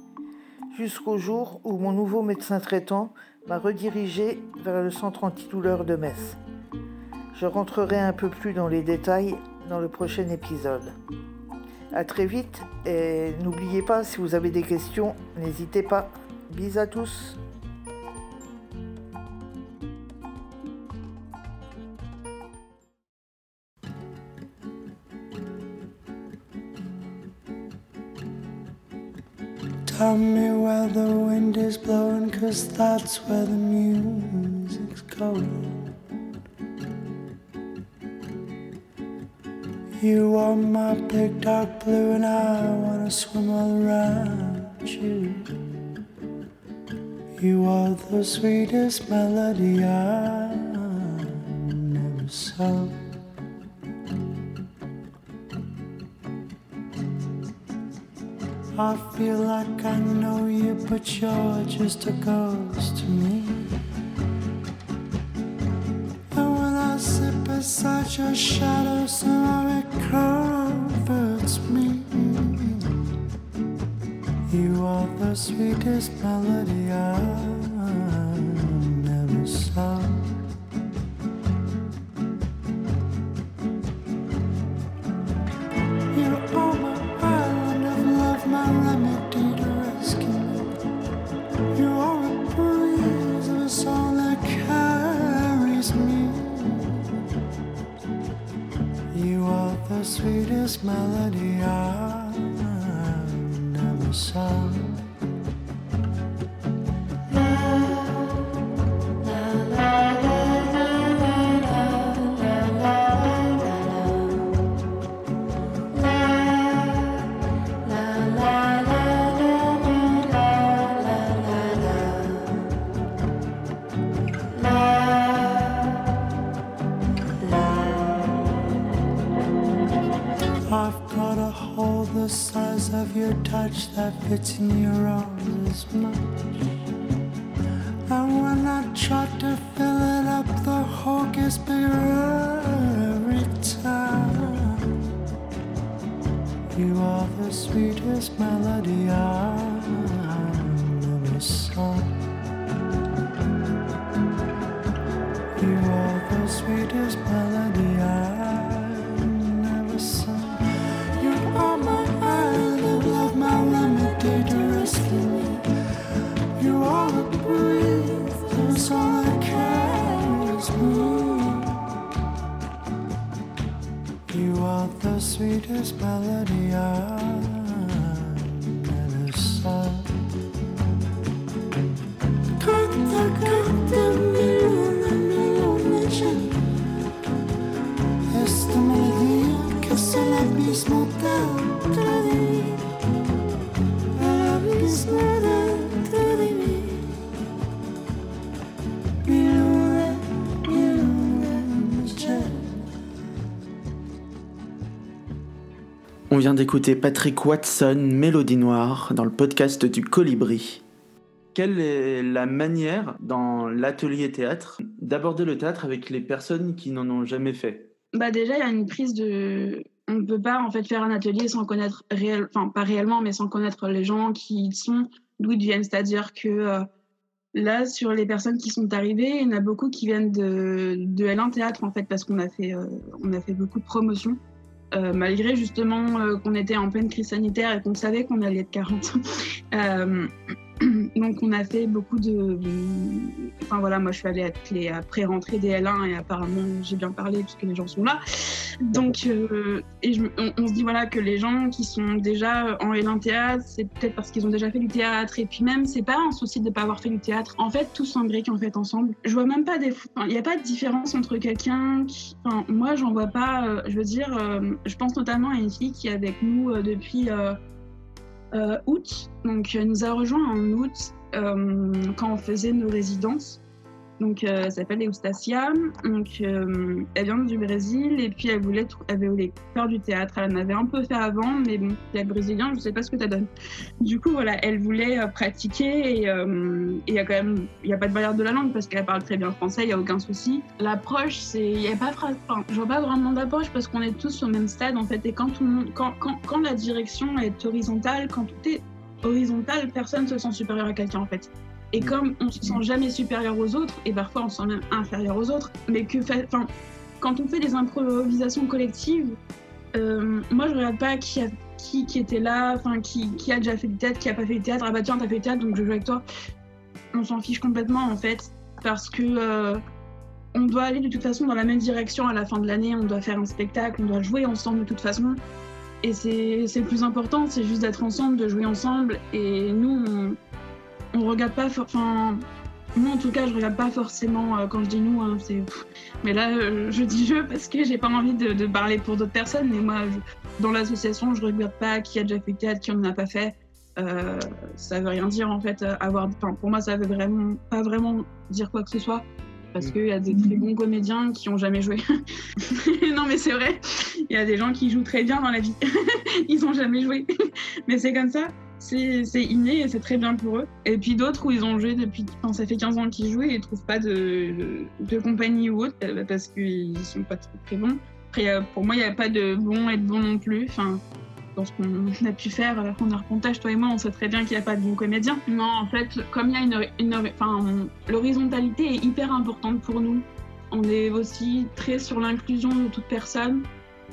Jusqu'au jour où mon nouveau médecin traitant m'a redirigé vers le centre antidouleur de Metz. Je rentrerai un peu plus dans les détails dans le prochain épisode. A très vite et n'oubliez pas si vous avez des questions, n'hésitez pas. Bis à tous. Tell me where the wind is blowing, cause that's where the music's going. You are my big dark blue, and I wanna swim all around you. You are the sweetest melody I never saw. I feel like I know you, but you're just a ghost to me. And when I sit beside your shadow, somehow it comforts me. You are the sweetest melody I melody You are the sweetest melody I've ever saw. You are the sweetest melody I sweetest melody I vient d'écouter Patrick Watson, Mélodie Noire, dans le podcast du Colibri. Quelle est la manière dans l'atelier théâtre d'aborder le théâtre avec les personnes qui n'en ont jamais fait? Bah déjà, il y a une prise de... On ne peut pas en fait faire un atelier sans connaître réel, enfin pas réellement, mais sans connaître les gens qui ils sont, d'où ils viennent. C'est-à-dire que euh, Là, sur les personnes qui sont arrivées, il y en a beaucoup qui viennent de, de L1 Théâtre, en fait, parce qu'on a, fait, euh, on a fait beaucoup de promotions. Euh, malgré justement euh, qu'on était en pleine crise sanitaire et qu'on savait qu'on allait être 40. Donc on a fait beaucoup de... Enfin voilà, moi je suis allée être les après-rentrée des L1 et apparemment j'ai bien parlé puisque les gens sont là. Donc euh, et on, se dit voilà que les gens qui sont déjà en L1 théâtre, c'est peut-être parce qu'ils ont déjà fait du théâtre et puis même c'est pas un souci de pas avoir fait du théâtre. En fait, tout s'embrique en fait ensemble. Je vois même pas des... Il n'y a pas de différence entre quelqu'un qui... Enfin, moi j'en vois pas... Euh, je veux dire, euh, je pense notamment à une fille qui est avec nous depuis août. Donc, elle nous a rejoint en août euh, quand on faisait nos résidences. Donc, euh, elle s'appelle Eustacia. Donc, euh, elle vient du Brésil et puis elle voulait, elle voulait faire du théâtre. Elle en avait un peu fait avant, mais bon, le brésilien, je sais pas ce que ça donne. Du coup, voilà, elle voulait euh, pratiquer et euh, il y a quand même, il y a pas de barrière de la langue parce qu'elle parle très bien français, il y a aucun souci. L'approche, c'est, il y a pas, je vois pas vraiment d'approche parce qu'on est tous au même stade en fait. Et quand tout le monde, quand, quand, la direction est horizontale, quand tout est horizontal, personne se sent supérieur à quelqu'un en fait. Et comme on se sent jamais supérieur aux autres, et parfois on se sent même inférieur aux autres, mais que quand on fait des improvisations collectives, euh, moi je regarde pas qui, a, qui, qui était là, qui a déjà fait du théâtre, qui a pas fait du théâtre. Ah bah tiens, t'as fait du théâtre, donc je joue avec toi. On s'en fiche complètement en fait, parce que euh, on doit aller de toute façon dans la même direction à la fin de l'année. On doit faire un spectacle, on doit jouer ensemble de toute façon. Et c'est le plus important, c'est juste d'être ensemble, de jouer ensemble. Et nous, on, on regarde pas, enfin, moi en tout cas, je regarde pas forcément euh, quand je dis nous, hein, c'est. Mais là, euh, je dis je parce que j'ai pas envie de, parler pour d'autres personnes. Mais moi, dans l'association, je regarde pas qui a déjà fait théâtre, qui en a pas fait. Euh, ça veut rien dire en fait. Avoir, enfin, pour moi, ça veut vraiment pas vraiment dire quoi que ce soit. Parce qu'il y a des très bons comédiens qui ont jamais joué. non, mais c'est vrai. Il y a des gens qui jouent très bien dans la vie. Ils ont jamais joué. mais c'est comme ça c'est inné et c'est très bien pour eux. Et puis d'autres où ils ont joué depuis, enfin, ça fait 15 ans qu'ils jouent et ils trouvent pas de, de compagnie ou autre euh, parce qu'ils sont pas très, très bons. Après, euh, pour moi, il n'y a pas de bon et de bon non plus. Enfin, dans ce qu'on a pu faire en arpentage, toi et moi, on sait très bien qu'il n'y a pas de bons comédiens. Non, en fait, comme il y a une, une enfin, l'horizontalité est hyper importante pour nous. On est aussi très sur l'inclusion de toute personne.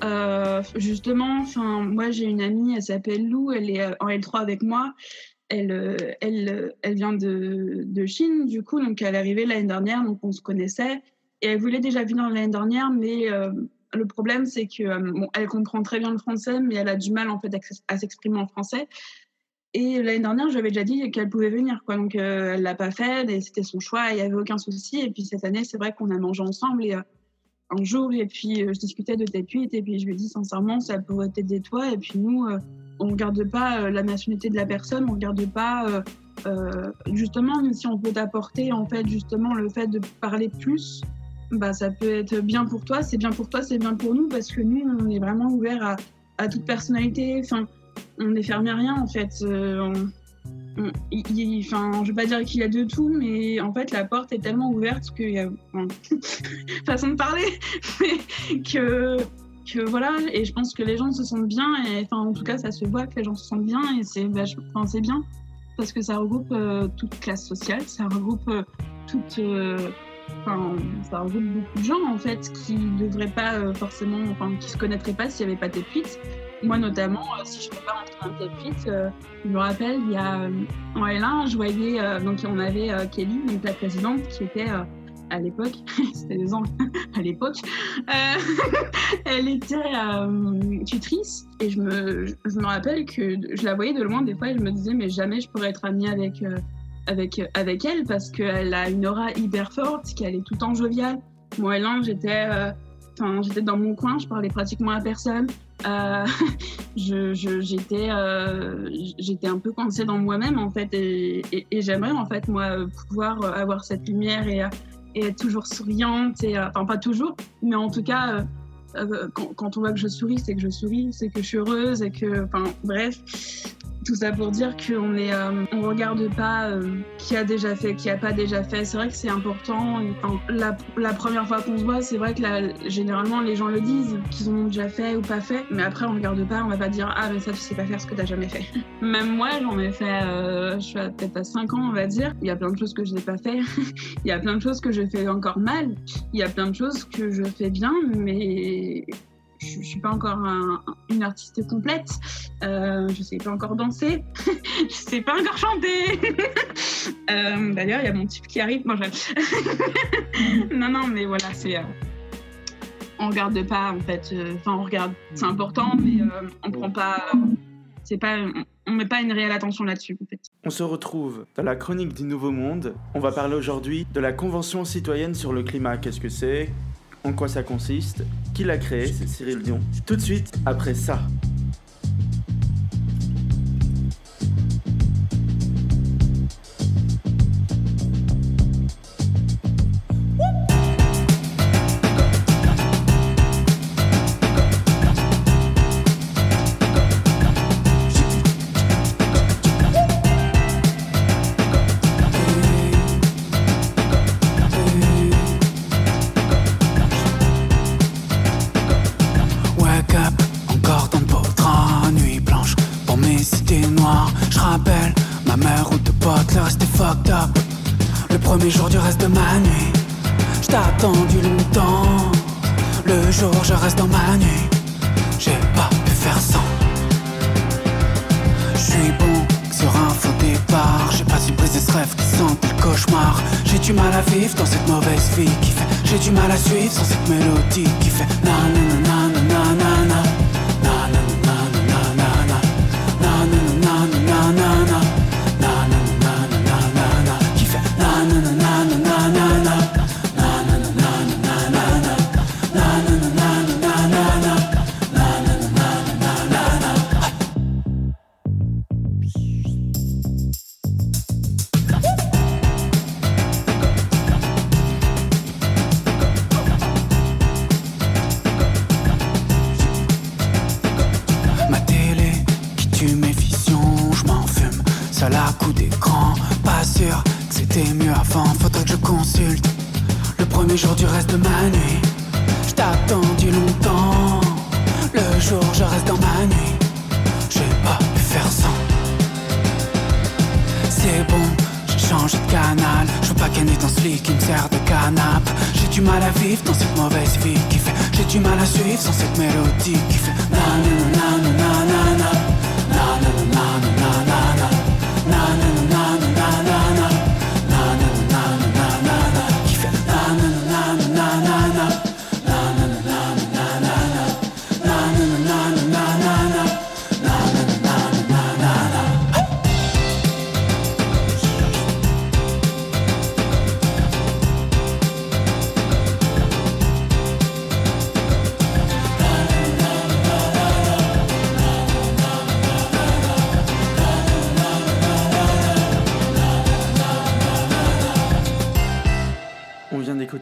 Euh, justement, enfin, moi j'ai une amie, elle s'appelle Lou, elle est en L3 avec moi. Elle, euh, elle, elle vient de, de Chine, du coup, donc elle est arrivée l'année dernière, donc on se connaissait. Et elle voulait déjà venir l'année dernière, mais euh, le problème c'est que euh, elle comprend très bien le français, mais elle a du mal en fait à s'exprimer en français. Et l'année dernière, j'avais déjà dit qu'elle pouvait venir, quoi. Donc euh, elle l'a pas fait, et c'était son choix, il y avait aucun souci. Et puis cette année, c'est vrai qu'on a mangé ensemble et un jour et puis euh, je discutais de tes tweets et puis je lui ai dit sincèrement ça pourrait t'aider toi et puis nous euh, on regarde pas euh, la nationalité de la personne on regarde pas justement si on peut t'apporter en fait justement le fait de parler plus bah ça peut être bien pour toi c'est bien pour toi c'est bien pour nous parce que nous on est vraiment ouvert à, toute personnalité enfin on n'est fermé à rien en fait il, enfin, je vais pas dire qu'il y a de tout, mais en fait, la porte est tellement ouverte qu'il y a, enfin, façon de parler, mais que, que voilà. Et je pense que les gens se sentent bien, et enfin, en tout cas, ça se voit que les gens se sentent bien, et c'est, enfin, c'est bien parce que ça regroupe euh, toute classe sociale, ça regroupe euh, toute, euh, enfin, ça regroupe beaucoup de gens en fait qui devraient pas euh, forcément, enfin, qui se connaîtraient pas s'il y avait pas des tweets. Moi notamment, euh, si je pas rentrer dans tes tweets, euh, je me rappelle, il y a euh, en L1, je voyais, donc on avait Kelly, donc la présidente, qui était à l'époque, c'était des ans à l'époque, elle était tutrice et je me, je me rappelle que je la voyais de loin des fois et je me disais mais jamais je pourrais être amie avec avec, avec elle parce qu'elle a une aura hyper forte, qu'elle est tout le temps joviale. Moi, là, j'étais euh, dans mon coin, je parlais pratiquement à personne. Euh, j'étais euh, j'étais un peu coincée dans moi-même en fait et, j'aimerais en fait moi pouvoir avoir cette lumière et, être toujours souriante enfin pas toujours mais en tout cas quand, quand, on voit que je souris c'est que je souris c'est que je suis heureuse et que enfin bref Tout ça pour dire qu'on est, euh, on regarde pas euh, qui a déjà fait, qui a pas déjà fait. C'est vrai que c'est important. La, première fois qu'on se voit, c'est vrai que la, généralement les gens le disent, qu'ils ont déjà fait ou pas fait. Mais après, on regarde pas, on va pas dire ah mais ça tu sais pas faire ce que t'as jamais fait. Même moi, j'en ai fait, euh, je suis peut-être à 5 ans, on va dire. Il y a plein de choses que je n'ai pas fait. Il y a plein de choses que je fais encore mal. Il y a plein de choses que je fais bien, mais je, ne suis pas encore un, une artiste complète. Euh, je sais pas encore danser. je sais pas encore chanter. euh, D'ailleurs, il y a mon type qui arrive. Bon, non, non, mais voilà, c'est. Euh, on regarde pas en fait. Euh, enfin, on regarde. C'est important, mais euh, on prend pas. c'est pas. On met pas une réelle attention là-dessus en fait. On se retrouve dans la chronique du Nouveau Monde. On va parler aujourd'hui de la Convention citoyenne sur le climat. Qu'est-ce que c'est? En quoi ça consiste, qui l'a créé, c'est Cyril Dion. Tout de suite après ça.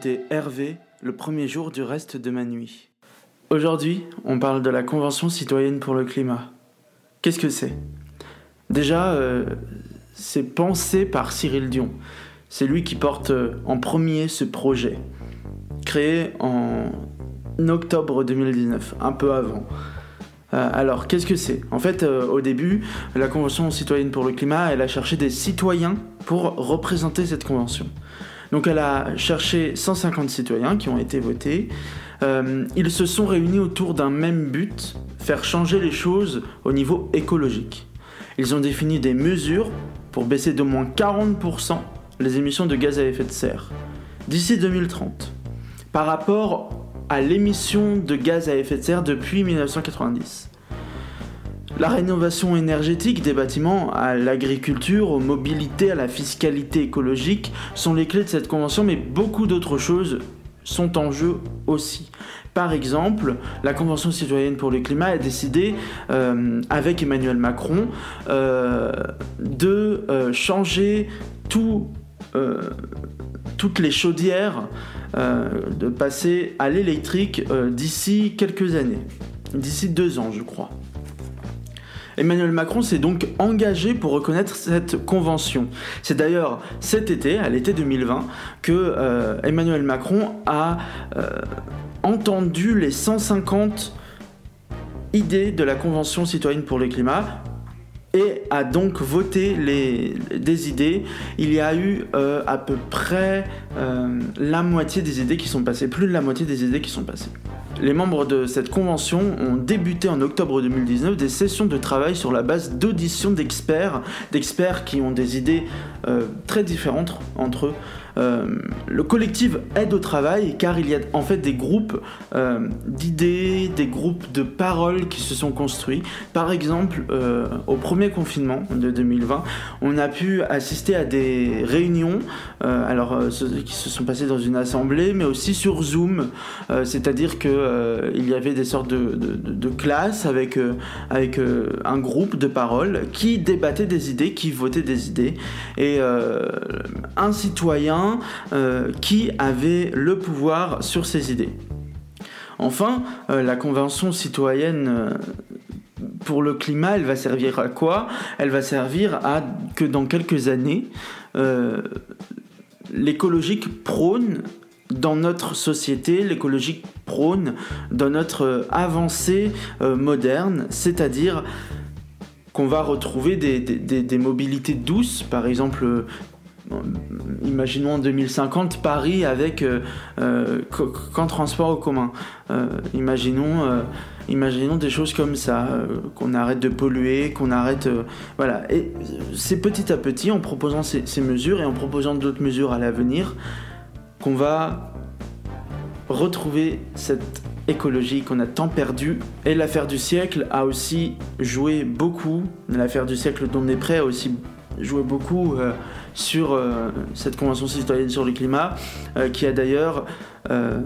Hervé, le premier jour du reste de ma nuit. Aujourd'hui, on parle de la Convention citoyenne pour le climat. Qu'est-ce que c'est? Déjà, euh, c'est pensé par Cyril Dion. C'est lui qui porte euh, en premier ce projet, créé en octobre 2019, un peu avant. Euh, alors, qu'est-ce que c'est? En fait, au début, la Convention citoyenne pour le climat, elle a cherché des citoyens pour représenter cette convention. Donc elle a cherché 150 citoyens qui ont été votés. Euh, ils se sont réunis autour d'un même but, faire changer les choses au niveau écologique. Ils ont défini des mesures pour baisser d'au moins 40% les émissions de gaz à effet de serre d'ici 2030 par rapport à l'émission de gaz à effet de serre depuis 1990. La rénovation énergétique des bâtiments, à l'agriculture, aux mobilités, à la fiscalité écologique sont les clés de cette convention, mais beaucoup d'autres choses sont en jeu aussi. Par exemple, la Convention citoyenne pour le climat a décidé, euh, avec Emmanuel Macron, euh, de euh, changer tout, toutes les chaudières, de passer à l'électrique d'ici quelques années, d'ici deux ans je crois. Emmanuel Macron s'est donc engagé pour reconnaître cette convention. C'est d'ailleurs cet été, à l'été 2020, que euh, Emmanuel Macron a euh, entendu les 150 idées de la Convention citoyenne pour le climat et a donc voté les, des idées. Il y a eu euh, à peu près euh, la moitié des idées qui sont passées, plus de la moitié des idées qui sont passées. Les membres de cette convention ont débuté en octobre 2019 des sessions de travail sur la base d'auditions d'experts, d'experts qui ont des idées euh, très différentes entre eux. Euh, le collectif aide au travail car il y a en fait des groupes euh, d'idées, des groupes de paroles qui se sont construits. Par exemple, euh, au premier confinement de 2020, on a pu assister à des réunions, alors qui se sont passées dans une assemblée, mais aussi sur Zoom, c'est-à-dire que il y avait des sortes de, classes avec avec un groupe de paroles qui débattaient des idées, qui votaient des idées, et un citoyen euh, qui avait le pouvoir sur ces idées. Enfin, euh, la Convention citoyenne euh, pour le climat, elle va servir à quoi? Elle va servir à que dans quelques années, l'écologique prône dans notre société, l'écologique prône dans notre avancée moderne, c'est-à-dire qu'on va retrouver des, des, mobilités douces, par exemple imaginons en 2050 Paris avec euh, euh, qu'en transport au commun. Euh, imaginons, des choses comme ça, qu'on arrête de polluer, qu'on arrête, voilà. Et c'est petit à petit, en proposant ces, ces mesures et en proposant d'autres mesures à l'avenir, qu'on va retrouver cette écologie qu'on a tant perdue. Et l'affaire du siècle a aussi joué beaucoup. L'affaire du siècle dont on est prêt a aussi joué beaucoup sur euh, cette Convention citoyenne sur le climat, euh, qui a d'ailleurs euh,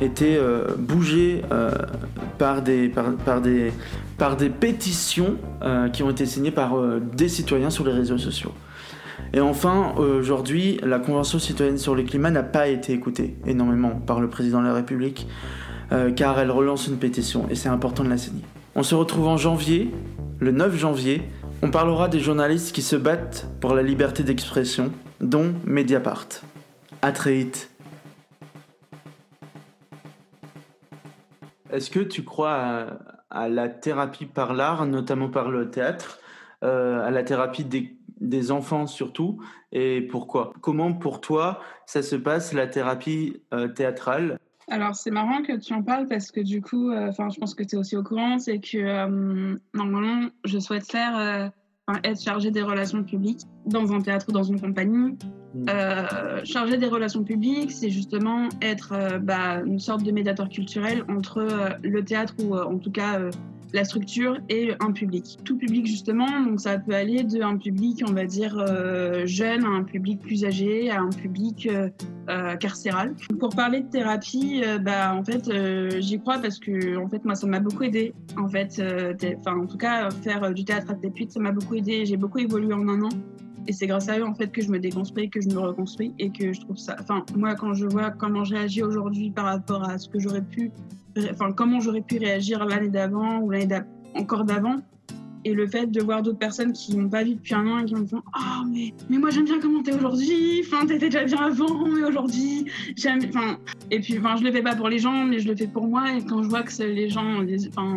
été bougée par, des, par, des, par des pétitions qui ont été signées par des citoyens sur les réseaux sociaux. Et enfin, aujourd'hui, la Convention citoyenne sur le climat n'a pas été écoutée énormément par le président de la République, car elle relance une pétition, et c'est important de la signer. On se retrouve en janvier, le 9 janvier, on parlera des journalistes qui se battent pour la liberté d'expression, dont Mediapart. À très vite. Est-ce que tu crois à, la thérapie par l'art, notamment par le théâtre, euh, à la thérapie des, enfants surtout, et pourquoi? Comment pour toi ça se passe la thérapie euh, théâtrale? Alors, c'est marrant que tu en parles parce que du coup, euh, je pense que tu es aussi au courant, c'est que euh, normalement, je souhaite faire, euh, être chargée des relations publiques dans un théâtre ou dans une compagnie. Mmh. chargée des relations publiques, c'est justement être bah, une sorte de médiateur culturel entre le théâtre ou en tout cas la structure et un public. Tout public justement, donc ça peut aller d'un public, on va dire, euh, jeune à un public plus âgé, à un public euh, euh, carcéral. Pour parler de thérapie, bah, en fait, j'y crois parce que en fait, moi, ça m'a beaucoup aidé. En fait, enfin, en tout cas, faire du théâtre à Tépuite, ça m'a beaucoup aidé. J'ai beaucoup évolué en un an. Et c'est grâce à eux en fait que je me déconstruis, que je me reconstruis et que je trouve ça. Enfin, moi, quand je vois comment j'ai agi aujourd'hui par rapport à ce que j'aurais pu enfin, comment j'aurais pu réagir l'année d'avant ou l'année encore d'avant. Et le fait de voir d'autres personnes qui m'ont pas vu depuis un an et qui me font Ah, oh, mais, mais moi j'aime bien comment t'es aujourd'hui. Enfin, t'étais déjà bien avant, mais aujourd'hui, j'aime. Enfin, et puis, enfin, je le fais pas pour les gens, mais je le fais pour moi. Et quand je vois que les gens, les, enfin,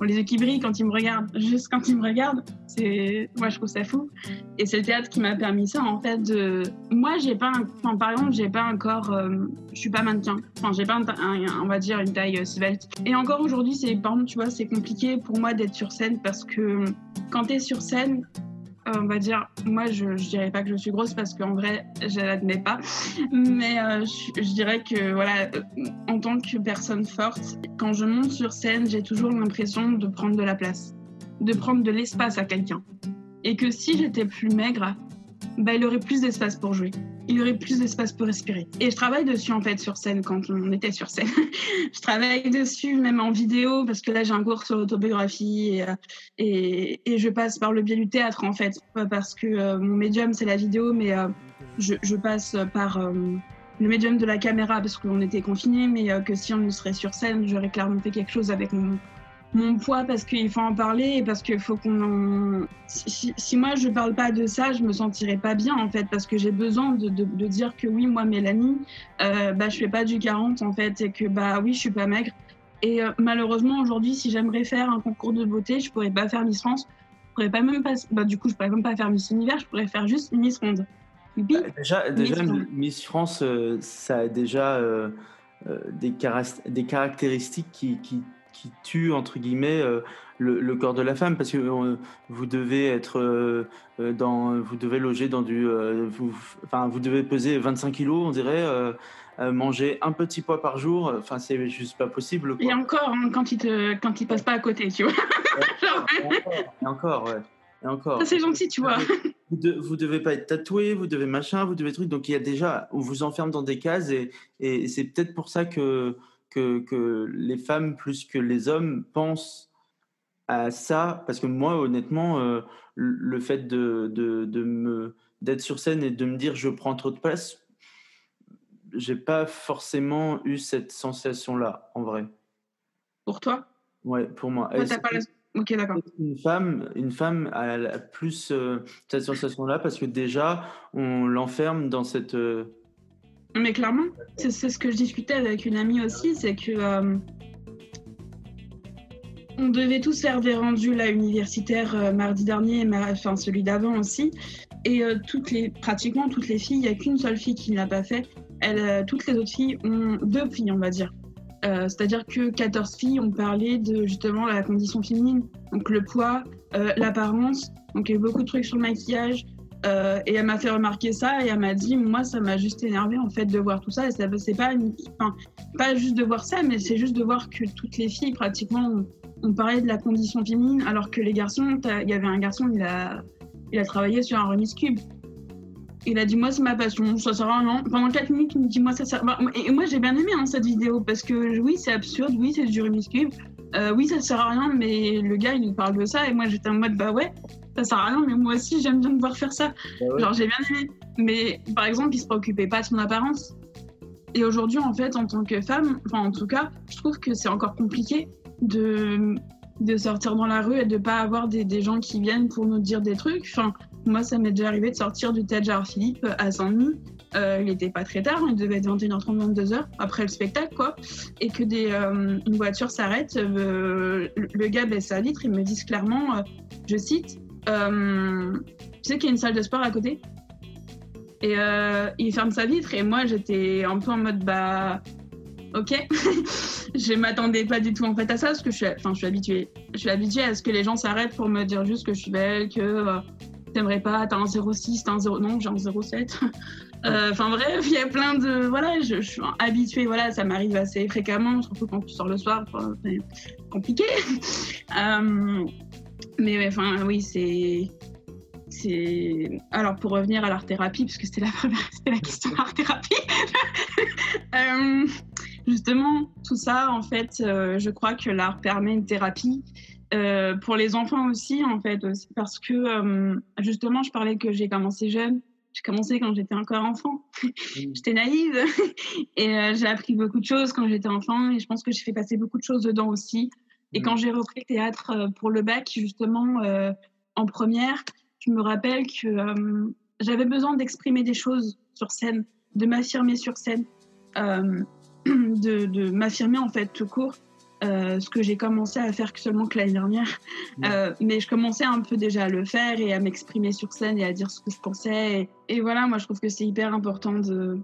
on les équilibres quand ils me regardent, juste quand ils me regardent, c'est. Moi, je trouve ça fou. Et c'est le théâtre qui m'a permis ça, en fait. De... Moi, j'ai pas. Un... Enfin, par exemple, j'ai pas un corps. Euh, je suis pas mannequin. Enfin, j'ai pas, un, on va dire, une taille euh, svelte. Et encore aujourd'hui, c'est. Par exemple, tu vois, c'est compliqué pour moi d'être sur scène parce que quand tu es sur scène, euh, on va dire, moi je, ne dirais pas que je suis grosse parce qu'en vrai je l'admets pas, mais euh, je, dirais que voilà, euh, en tant que personne forte, quand je monte sur scène, j'ai toujours l'impression de prendre de la place, de prendre de l'espace à quelqu'un. Et que si j'étais plus maigre, bah, il aurait plus d'espace pour jouer. Il aurait plus d'espace pour respirer. Et je travaille dessus en fait sur scène quand on était sur scène. je travaille dessus même en vidéo parce que là j'ai un cours sur l'autobiographie et, euh, et, et, je passe par le biais du théâtre en fait. Parce que euh, mon médium c'est la vidéo, mais euh, je, je, passe par le médium de la caméra parce qu'on était confinés, mais que si on serait sur scène, j'aurais clairement fait quelque chose avec mon, mon poids parce qu'il faut en parler et parce qu'il faut qu'on en... Si, si, moi je parle pas de ça, je me sentirais pas bien en fait parce que j'ai besoin de, de, de, dire que oui, moi Mélanie, euh, bah je fais pas du 40 en fait et que bah oui, je suis pas maigre. Et euh, malheureusement aujourd'hui, si j'aimerais faire un concours de beauté, je pourrais pas faire Miss France. Je pourrais pas même pas, bah, du coup, je pourrais même pas faire Miss Univers, je pourrais faire juste Miss Monde. Bah, déjà, déjà Miss, Miss France, euh, ça a déjà euh, des, des, caractéristiques qui, qui, qui, tuent, entre guillemets, euh, le, le, corps de la femme, parce que euh, vous devez être dans, vous devez loger dans du, vous, enfin, vous devez peser 25 kilos, on dirait, manger un petit poids par jour, enfin, c'est juste pas possible. Quoi. Et encore, hein, quand il te, quand il passe pas à côté, tu vois. et encore, ouais. Et encore. Ça, c'est gentil, tu vois. Vous, de, vous devez pas être tatoué, vous devez machin, vous devez truc. Donc, il y a déjà, on vous enferme dans des cases et, et c'est peut-être pour ça que, que, que, les femmes, plus que les hommes, pensent à ça. Parce que moi, honnêtement, euh, le fait de, de, de me, d'être sur scène et de me dire je prends trop de place, j'ai pas forcément eu cette sensation-là, en vrai. Pour toi? Ouais, pour moi. Ouais, t'as pas la... Ok, d'accord. Une femme, une femme a plus euh, cette sensation-là parce que déjà, on l'enferme dans cette. Euh... Mais clairement, c'est ce que je discutais avec une amie aussi, c'est que. Euh, on devait tous faire des rendus là, universitaires euh, mardi dernier, enfin celui d'avant aussi. Et euh, toutes les, pratiquement toutes les filles, il n'y a qu'une seule fille qui ne l'a pas fait. Toutes les autres filles ont deux filles, on va dire, C'est-à-dire que 14 filles ont parlé de justement la condition féminine, donc le poids, l'apparence, donc il y a beaucoup de trucs sur le maquillage. Euh, et elle m'a fait remarquer ça et elle m'a dit, moi ça m'a juste énervé en fait de voir tout ça. Et ça c'est pas, pas juste de voir ça, mais c'est juste de voir que toutes les filles pratiquement ont, ont parlé de la condition féminine, alors que les garçons, il y avait un garçon, il a, il a travaillé sur un remise cube. Il a dit moi c'est ma passion, ça sert à rien. Pendant 4 minutes il me dit moi ça sert. Et moi j'ai bien aimé hein, cette vidéo parce que oui c'est absurde, oui c'est du Rubik's Cube, euh, oui ça sert à rien mais le gars il nous parle de ça et moi j'étais en mode bah ouais ça sert à rien mais moi aussi j'aime bien me voir faire ça. Bah ouais. Genre j'ai bien aimé. Mais par exemple il se préoccupait pas de son apparence. Et aujourd'hui en fait en tant que femme, enfin en tout cas je trouve que c'est encore compliqué de de sortir dans la rue et de pas avoir des, des gens qui viennent pour nous dire des trucs. Enfin, moi, ça m'est déjà arrivé de sortir du Théâtre Gérard Philippe à Saint-Denis. Euh, il était pas très tard, il devait être 21h30, 22h après le spectacle, quoi. Et que des, euh, une voiture s'arrête, euh, le gars baisse sa vitre, ils me disent clairement, euh, je cite, euh, tu sais qu'il y a une salle de sport à côté Et euh, il ferme sa vitre, et moi, j'étais un peu en mode, bah, ok. je m'attendais pas du tout en fait à ça parce que je suis, enfin, je suis habituée. Je suis habituée à ce que les gens s'arrêtent pour me dire juste que je suis belle, que euh, t'aimerais pas, t'as un 06, t'as un 0, non, j'ai un 07. Enfin bref, il y a plein de, voilà, je, je suis habituée, voilà, ça m'arrive assez fréquemment, surtout quand tu sors le soir, c'est compliqué. mais enfin, oui, c'est c'est alors pour revenir à l'art thérapie parce que c'était la première la question de l'art thérapie. Euh, justement tout ça en fait euh, je crois que l'art permet une thérapie euh, pour les enfants aussi en fait aussi, parce que justement je parlais que j'ai commencé jeune. J'ai commencé quand j'étais encore enfant. J'étais naïve. Et j'ai appris beaucoup de choses quand j'étais enfant et je pense que j'ai fait passer beaucoup de choses dedans aussi et mmh. quand j'ai repris le théâtre euh, pour le bac justement euh, en première je me rappelle que euh, j'avais besoin d'exprimer des choses sur scène, de m'affirmer sur scène, euh, de, de m'affirmer en fait tout court. Euh, ce que j'ai commencé à faire que seulement que l'année dernière. Ouais. mais je commençais un peu déjà à le faire et à m'exprimer sur scène et à dire ce que je pensais. Et, et voilà, moi je trouve que c'est hyper important de,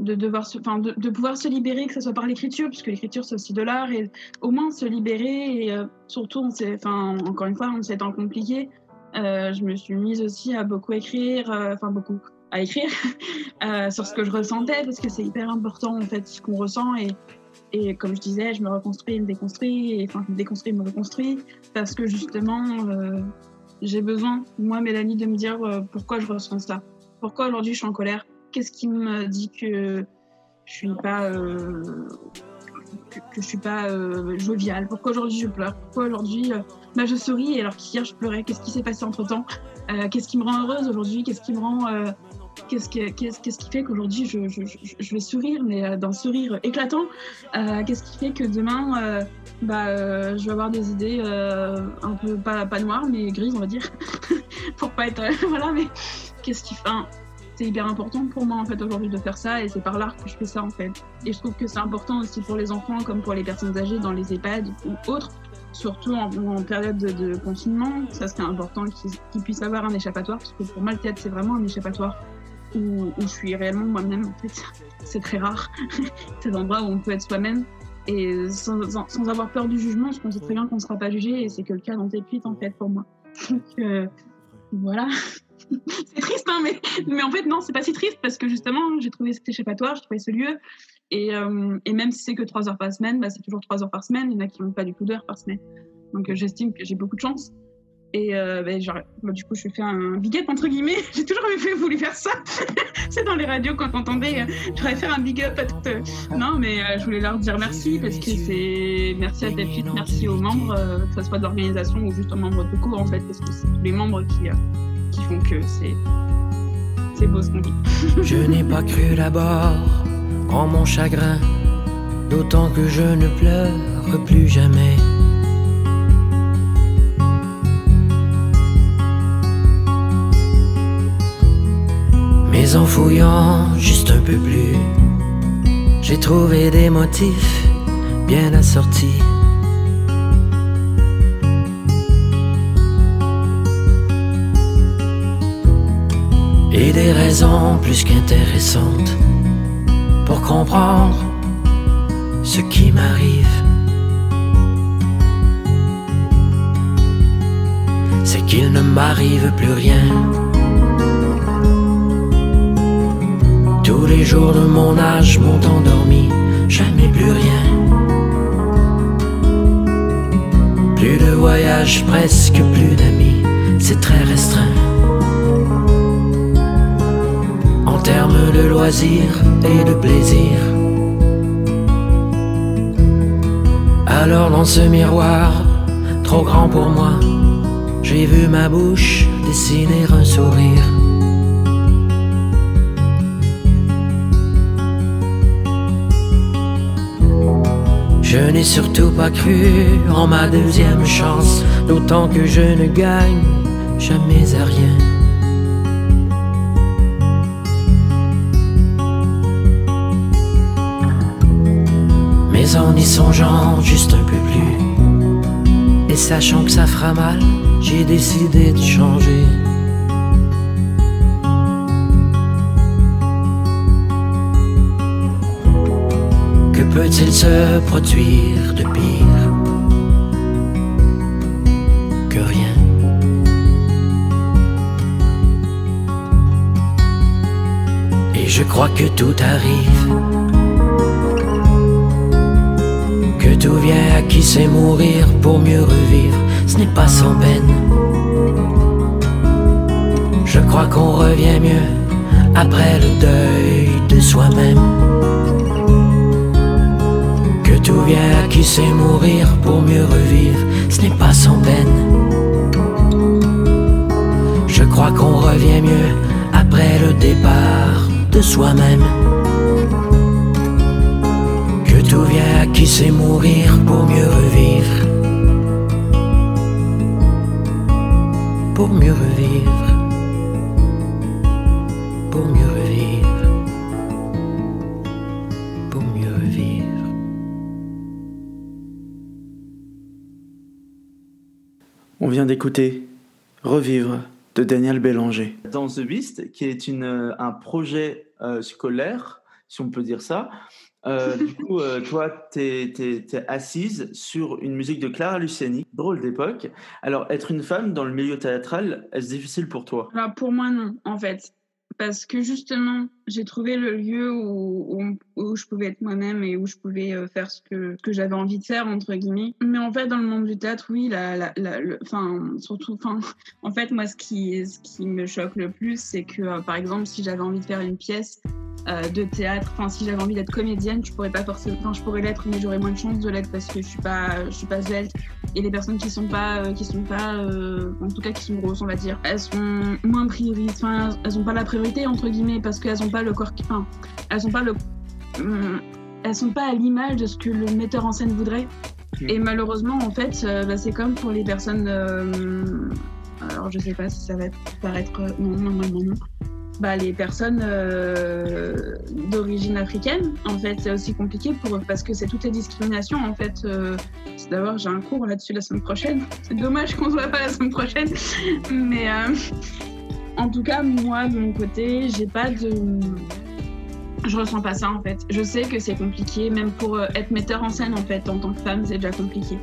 de, pouvoir se libérer, que ce soit par l'écriture, puisque l'écriture c'est aussi de l'art, et au moins se libérer, et euh, surtout, on enfin, encore une fois, en ces temps compliqués, euh, je me suis mise aussi à beaucoup écrire, enfin euh, beaucoup à écrire euh, sur ce que je ressentais parce que c'est hyper important en fait ce qu'on ressent et, comme je disais, je me reconstruis, me déconstruis, enfin je me déconstruis, me reconstruis parce que justement j'ai besoin, moi Mélanie, de me dire pourquoi je ressens ça, pourquoi aujourd'hui je suis en colère, qu'est-ce qui me dit que je suis pas que, que, je suis pas euh, joviale, pourquoi aujourd'hui je pleure, pourquoi aujourd'hui euh, bah, je souris alors qu'hier je pleurais, qu'est-ce qui s'est passé entre temps, euh, qu'est-ce qui me rend heureuse aujourd'hui, qu'est-ce qui me rend qu'est-ce qui, qui fait qu'aujourd'hui je, vais sourire, mais euh, d'un sourire éclatant? Euh, Qu'est-ce qui fait que demain, euh, bah, euh, je vais avoir des idées euh, un peu pas, pas noires, mais grises, on va dire, pour pas être. voilà, mais qu'est-ce qui fait. C'est hyper important pour moi en fait aujourd'hui de faire ça et c'est par l'art que je fais ça en fait. Et je trouve que c'est important aussi pour les enfants comme pour les personnes âgées dans les EHPAD ou autres, surtout en, période de, confinement. Ça c'est important qu'ils puissent avoir un échappatoire parce que pour moi le théâtre c'est vraiment un échappatoire où, je suis réellement moi-même en fait. C'est très rare ces endroits où on peut être soi-même et sans, sans, avoir peur du jugement qu'on sait très bien qu'on ne sera pas jugé et c'est que le cas dans tes en fait pour moi. Donc euh, voilà. c'est triste, hein, mais, en fait, non, c'est pas si triste parce que justement, j'ai trouvé cet échappatoire, j'ai trouvé ce lieu. Et, euh, et même si c'est que trois heures par semaine, bah, c'est toujours trois heures par semaine. Il y en a qui n'ont pas du tout d'heures par semaine. Donc euh, j'estime que j'ai beaucoup de chance. Et euh, bah, du coup, je fais un big up entre guillemets. J'ai toujours voulu faire ça. c'est dans les radios quand. Euh, j'aurais faire un big up à toutes. euh, Non, mais je voulais leur dire merci parce que c'est merci à Delphine, merci aux membres, que ce soit de l'organisation ou juste aux membres de cours en fait, parce que c'est tous les membres qui, qui font que c'est beau ce. Je n'ai pas cru d'abord en mon chagrin, d'autant que je ne pleure plus jamais. Mais en fouillant juste un peu plus, j'ai trouvé des motifs bien assortis. Et des raisons plus qu'intéressantes pour comprendre ce qui m'arrive. C'est qu'il ne m'arrive plus rien. Tous les jours de mon âge m'ont endormi, jamais plus rien. Plus de voyages, presque plus d'amis, c'est très restreint. Termes de loisirs et de plaisir. Alors dans ce miroir, trop grand pour moi, j'ai vu ma bouche dessiner un sourire. Je n'ai surtout pas cru en ma deuxième chance, d'autant que je ne gagne jamais à rien. En y songeant juste un peu plus, et sachant que ça fera mal, j'ai décidé de changer. Que peut-il se produire de pire que rien? Et je crois que tout arrive, que tout vient à qui sait mourir pour mieux revivre, ce n'est pas sans peine. Je crois qu'on revient mieux après le deuil de soi-même. Que tout vient à qui sait mourir pour mieux revivre, ce n'est pas sans peine. Je crois qu'on revient mieux après le départ de soi-même. Que tout vient qui sait mourir pour mieux revivre. Pour mieux revivre. Pour mieux revivre. Pour mieux revivre. On vient d'écouter Revivre de Daniel Bélanger. Dans The Beast, qui est une, euh, un projet euh, scolaire, si on peut dire ça. Euh, du coup, euh, toi, tu es, assise sur une musique de Clara Luciani, drôle d'époque. Alors, être une femme dans le milieu théâtral, est-ce difficile pour toi? Alors, pour moi, non, en fait. Parce que justement, j'ai trouvé le lieu où, où, je pouvais être moi-même et où je pouvais euh, faire ce que, que j'avais envie de faire, entre guillemets. Mais en fait, dans le monde du théâtre, oui, la, la, enfin, surtout, enfin, en fait, moi, ce qui, ce qui me choque le plus, c'est que, par exemple, si j'avais envie de faire une pièce, euh, de théâtre. Enfin, si j'avais envie d'être comédienne, je pourrais pas forcément. Enfin, je pourrais l'être, mais j'aurais moins de chances de l'être parce que je suis pas, je suis pas svelte. Et les personnes qui sont pas, euh, qui sont pas, euh, en tout cas qui sont grosses, on va dire, elles sont moins priorités. Enfin, elles ont pas la priorité entre guillemets parce qu'elles ont pas le corps. Enfin, elles ont pas le. Hum, elles sont pas à l'image de ce que le metteur en scène voudrait. Mm. Et malheureusement, en fait, bah, c'est comme pour les personnes. alors, je sais pas si ça va paraître. Non, non, non, non, non. Bah, les personnes euh, d'origine africaine, en fait, c'est aussi compliqué pour eux parce que c'est toutes les discriminations. En fait, euh, d'abord, j'ai un cours là-dessus la semaine prochaine. C'est dommage qu'on se voit pas la semaine prochaine, mais euh, en tout cas, moi, de mon côté, j'ai pas de. Je ressens pas ça en fait. Je sais que c'est compliqué, même pour être metteur en scène en fait, en tant que femme, c'est déjà compliqué.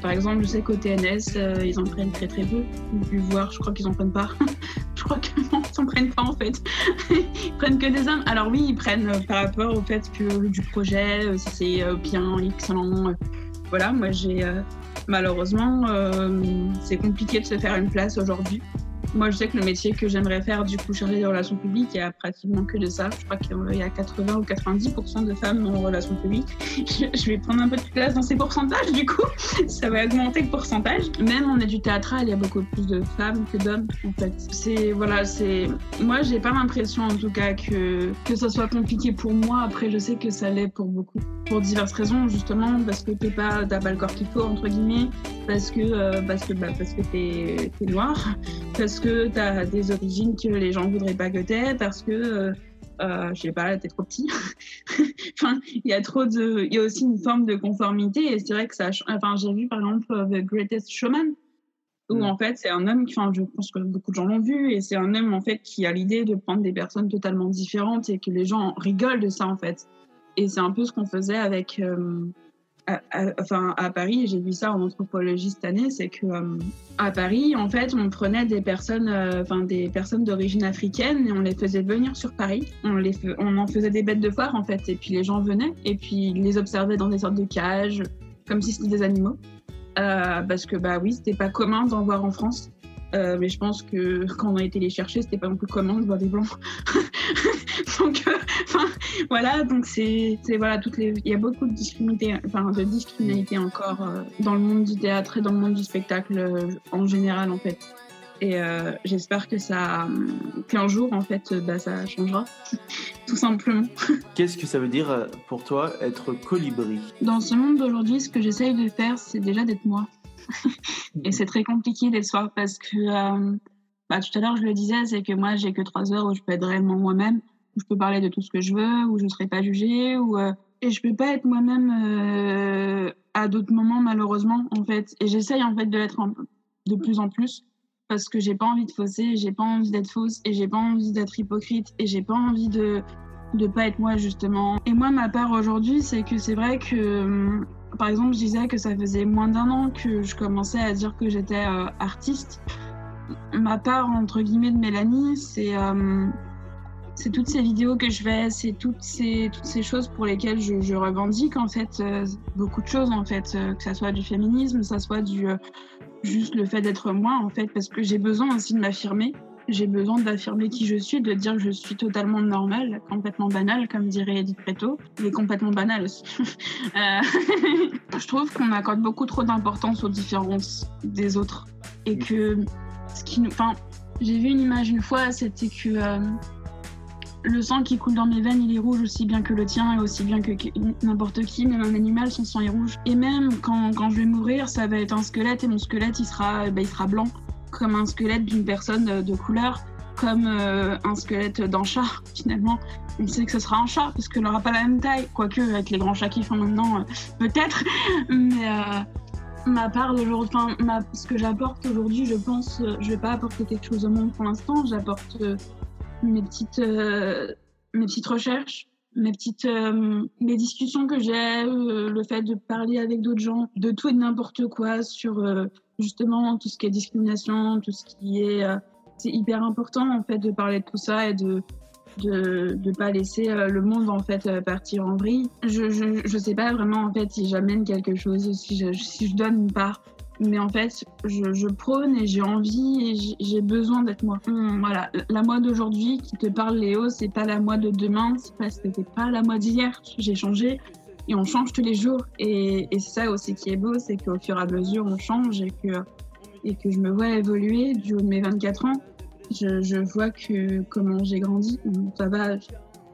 Par exemple, je sais qu'au TNS, ils en prennent très très peu. J'ai pu voir, je crois qu'ils en prennent pas. je crois que non, ils en prennent pas en fait. ils prennent que des hommes. Alors oui, ils prennent euh, par rapport au fait que du projet, euh, si c'est euh, bien, excellent. euh, voilà, moi j'ai euh, malheureusement, euh, c'est compliqué de se faire une place aujourd'hui. Moi, je sais que le métier que j'aimerais faire, du coup, chargé des relations publiques, il y a pratiquement que de ça. Je crois qu'il y a 80 ou 90% de femmes en relations publiques. Je, vais prendre un peu de place dans ces pourcentages, du coup. Ça va augmenter le pourcentage. Même en études théâtrales, il y a beaucoup plus de femmes que d'hommes, en fait. C'est, voilà, c'est. Moi, j'ai pas l'impression, en tout cas, que, que ça soit compliqué pour moi. Après, je sais que ça l'est pour beaucoup. Pour diverses raisons, justement, parce que t'es pas, t'as pas le corps qu'il faut, entre guillemets. Parce que, euh, parce que, bah, parce que t'es, t'es noir parce que tu as des origines que les gens voudraient pas que t'aies, parce que, euh, euh, je sais pas, t'es trop petit. enfin, il y a trop de. Il y a aussi une forme de conformité, et c'est vrai que ça. Enfin, j'ai vu par exemple euh, The Greatest Showman, où Mm. en fait, c'est un homme. Enfin, je pense que beaucoup de gens l'ont vu, et c'est un homme en fait qui a l'idée de prendre des personnes totalement différentes et que les gens rigolent de ça en fait. Et c'est un peu ce qu'on faisait avec. euh, enfin, à Paris, j'ai vu ça en anthropologie cette année, c'est que euh, à Paris, en fait, on prenait des personnes, euh, des personnes d'origine africaine et on les faisait venir sur Paris. On en faisait des bêtes de foire en fait, et puis les gens venaient et puis ils les observaient dans des sortes de cages, comme si c'était des animaux, Euh, parce que bah oui, c'était pas commun d'en voir en France. Euh, mais je pense que quand on a été les chercher, c'était pas non plus commun de voir des blancs. donc, euh, voilà, donc c'est, voilà, toutes les, il y a beaucoup de discriminalité, enfin, de discriminalité encore euh, dans le monde du théâtre et dans le monde du spectacle en général en fait. Et j'espère que ça, qu'un jour en fait, bah, ça changera, tout simplement. Qu'est-ce que ça veut dire pour toi être colibri? Dans ce monde d'aujourd'hui, ce que j'essaye de faire, c'est déjà d'être moi. Et c'est très compliqué d'être soi parce que, euh, bah, tout à l'heure, je le disais, c'est que moi, j'ai que trois heures où je peux être réellement moi-même, où je peux parler de tout ce que je veux, où je ne serai pas jugée, où, euh, et je peux pas être moi-même euh, à d'autres moments, malheureusement, en fait. Et j'essaye, en fait, de l'être de plus en plus parce que j'ai pas envie de fausser, j'ai pas envie d'être fausse et j'ai pas envie d'être hypocrite et j'ai pas envie de de pas être moi justement. Et moi ma part aujourd'hui, c'est que c'est vrai que hum, par exemple, je disais que ça faisait moins d'un an que je commençais à dire que j'étais euh, artiste. Ma part entre guillemets de Mélanie, c'est euh, c'est toutes ces vidéos que je fais, c'est toutes ces toutes ces choses pour lesquelles je, revendique en fait euh, beaucoup de choses en fait, que ça soit du féminisme, que ça soit du juste le fait d'être moi en fait, parce que j'ai besoin aussi de m'affirmer. J'ai besoin d'affirmer qui je suis, de dire que je suis totalement normale, complètement banale, comme dirait Edith Preto, mais complètement banale aussi. Euh, je trouve qu'on accorde beaucoup trop d'importance aux différences des autres et que ce qui nous, enfin, j'ai vu une image une fois, c'était que euh, le sang qui coule dans mes veines, il est rouge aussi bien que le tien et aussi bien que n'importe qui, même un animal, son sang est rouge. Et même quand, quand je vais mourir, ça va être un squelette et mon squelette, il sera, ben, il sera blanc, comme un squelette d'une personne de, de couleur, comme euh, un squelette d'un chat, finalement. On sait que ce sera un chat, parce qu'il n'aura pas la même taille, quoique avec les grands chats qu'ils font maintenant, euh, peut-être. Mais euh, ma part d'aujourd'hui, ce que j'apporte aujourd'hui, je pense, euh, je vais pas apporter quelque chose au monde pour l'instant, j'apporte euh, mes petites, euh, mes petites recherches, mes petites, euh, mes discussions que j'ai, euh, le fait de parler avec d'autres gens, de tout et n'importe quoi sur euh, justement tout ce qui est discrimination, tout ce qui est, c'est hyper important en fait de parler de tout ça et de de de pas laisser le monde en fait partir en vrille. Je, je je sais pas vraiment en fait si j'amène quelque chose, si je si je donne une part mais en fait, je, prône et j'ai envie et j'ai- besoin d'être moi. Hum, Voilà, la moi d'aujourd'hui qui te parle, Léo, c'est pas la moi de demain, c'est pas, c'était pas la moi d'hier. J'ai changé et on change tous les jours. Et, et ça aussi qui est beau, c'est qu'au fur et à mesure, on change et que, et que je me vois évoluer du haut de mes 24 ans. Je, je vois que comment j'ai grandi. Hum, Ça va.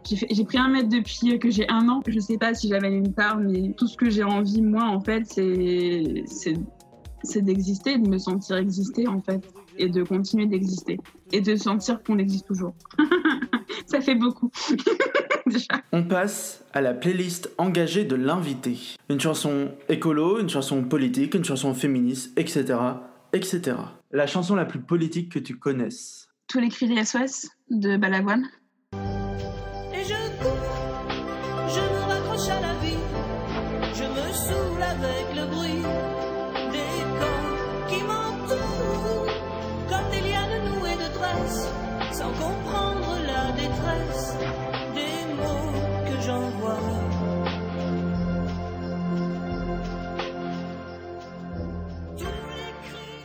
J'ai pris un mètre depuis que j'ai un an. Je sais pas si j'avais une part, mais tout ce que j'ai envie, moi, en fait, c'est c'est d'exister, de me sentir exister en fait, et de continuer d'exister, et de sentir qu'on existe toujours. Ça fait beaucoup. Déjà. On passe à la playlist engagée de l'invité. Une chanson écolo, une chanson politique, une chanson féministe, etc. etc. La chanson la plus politique que tu connaisses? Tous les cris des SOS de Balavoine.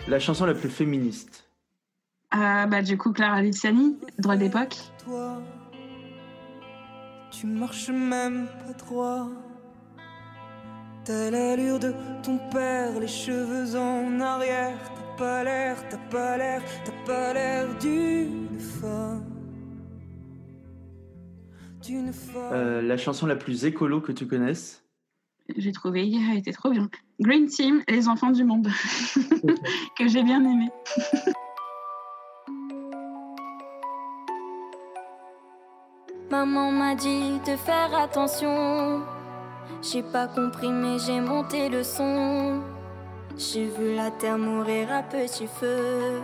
La chanson la plus féministe. Euh, bah, du coup, Clara Luciani, droit d'époque. toi, tu marches même pas droit. T'as l'allure de ton père, les cheveux en arrière. T'as pas l'air, t'as pas l'air, t'as pas l'air d'une femme. D'une femme. Euh, la chanson la plus écolo que tu connaisses. J'ai trouvé hier, était trop bien. Green Team, les enfants du monde, que j'ai bien aimé. Maman m'a dit de faire attention. J'ai pas compris, mais j'ai monté le son. J'ai vu la terre mourir à petit feu.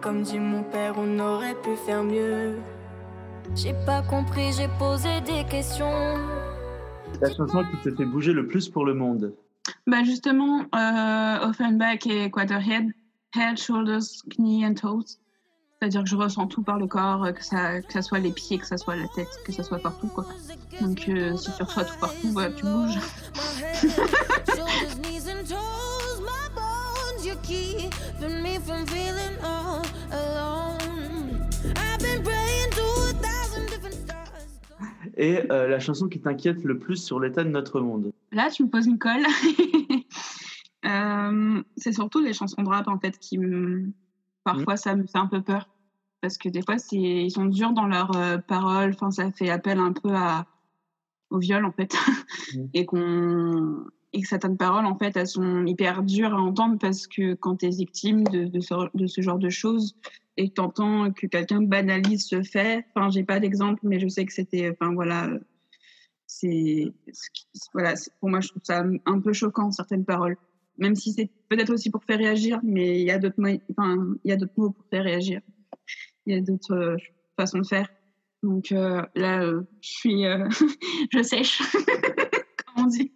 Comme dit mon père, on aurait pu faire mieux. J'ai pas compris, j'ai posé des questions. La chanson qui te fait bouger le plus pour le monde. Bah justement, euh, Offenbach et Quarterhead, Head, Shoulders, Knees and Toes. C'est-à-dire que je ressens tout par le corps, euh, que ça, que ça soit les pieds, que ça soit la tête, que ça soit partout. Quoi. Donc euh, si tu reçois tout partout, bah, tu bouges. Et euh, la chanson qui t'inquiète le plus sur l'état de notre monde. Là, tu me poses une colle. Euh, c'est surtout les chansons de rap en fait qui me... Parfois, ça me fait un peu peur. Parce que des fois, ils sont durs dans leurs euh, paroles. Enfin, ça fait appel un peu à... au viol en fait. Mhm. Et qu'on et que certaines paroles en fait elles sont hyper dures à entendre parce que quand tu es victime de, de, ce, de ce genre de choses et que t'entends que quelqu'un banalise ce fait. Enfin j'ai pas d'exemple mais je sais que c'était enfin voilà c'est voilà pour moi je trouve ça un peu choquant certaines paroles. Même si c'est peut-être aussi pour faire réagir mais il y a d'autres moyens- enfin il y a d'autres mots pour faire réagir. Il y a d'autres euh, façons de faire. Donc euh, là euh, je suis je sèche comme on dit.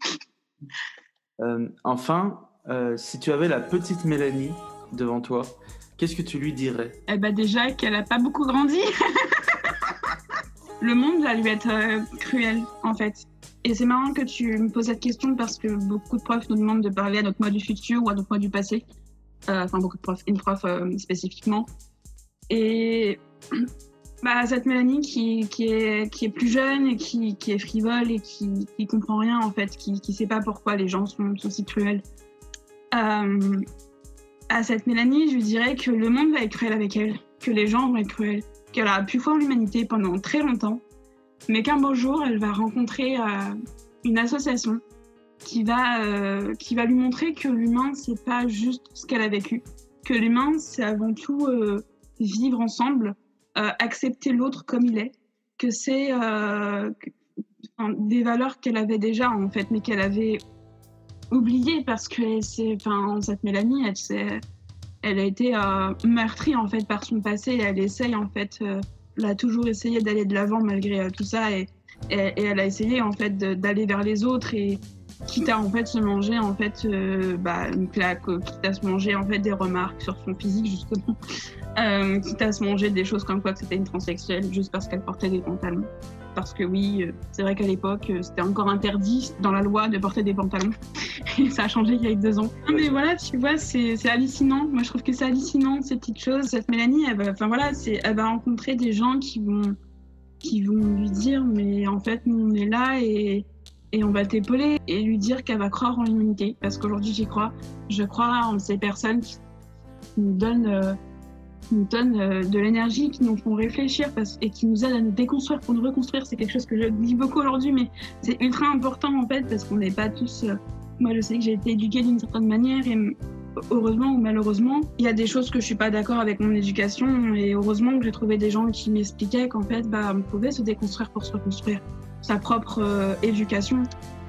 Enfin, si tu avais la petite Mélanie devant toi, qu'est-ce que tu lui dirais Eh ben déjà qu'elle a pas beaucoup grandi. le monde va lui être euh, cruel en fait. Et c'est marrant que tu me poses cette question parce que beaucoup de profs nous demandent de parler à notre moi du futur ou à notre moi du passé. Euh, Enfin beaucoup de profs, une prof euh, spécifiquement. Et bah, cette Mélanie qui, qui, est, qui est plus jeune et qui, qui est frivole et qui, qui comprend rien en fait, qui, qui sait pas pourquoi les gens sont, sont si cruels. À cette Mélanie, je dirais que le monde va être cruel avec elle, que les gens vont être cruels, qu'elle a pu voir l'humanité pendant très longtemps, mais qu'un beau jour, elle va rencontrer euh, une association qui va, euh, qui va lui montrer que l'humain, c'est pas juste ce qu'elle a vécu, que l'humain, c'est avant tout euh, vivre ensemble, accepter l'autre comme il est, que c'est des valeurs qu'elle avait déjà en fait, mais qu'elle avait oubliées parce que c'est, enfin, cette Mélanie, elle, a été euh, meurtrie en fait par son passé et elle essaye en fait, euh, elle a toujours essayé d'aller de l'avant malgré euh, tout ça et, elle a essayé en fait d'aller vers les autres et quitte à en fait se manger en fait bah, quitte à se manger en fait des remarques sur son physique justement, quitte à se manger des choses comme quoi que c'était une transsexuelle juste parce qu'elle portait des pantalons. Parce que oui, euh, c'est vrai qu'à l'époque, euh, c'était encore interdit dans la loi de porter des pantalons. Et ça a changé il y a deux ans. Mais voilà, tu vois, c'est hallucinant. Moi, je trouve que c'est hallucinant, ces petites choses. Cette Mélanie, elle va, enfin voilà, elle va rencontrer des gens qui vont, qui vont lui dire, mais en fait, nous, on est là et, et on va t'épauler. Et lui dire qu'elle va croire en l'humanité. Parce qu'aujourd'hui, j'y crois. Je crois en ces personnes qui nous donnent, euh, qui nous donnent euh, de l'énergie, qui nous font réfléchir et qui nous aident à nous déconstruire pour nous reconstruire. C'est quelque chose que je dis beaucoup aujourd'hui, mais c'est ultra important en fait parce qu'on n'est pas tous. euh, moi, je sais que j'ai été éduquée d'une certaine manière et heureusement ou malheureusement, il y a des choses que je suis pas d'accord avec mon éducation et heureusement que j'ai trouvé des gens qui m'expliquaient qu'en fait, bah, on pouvait se déconstruire pour se reconstruire sa propre euh, éducation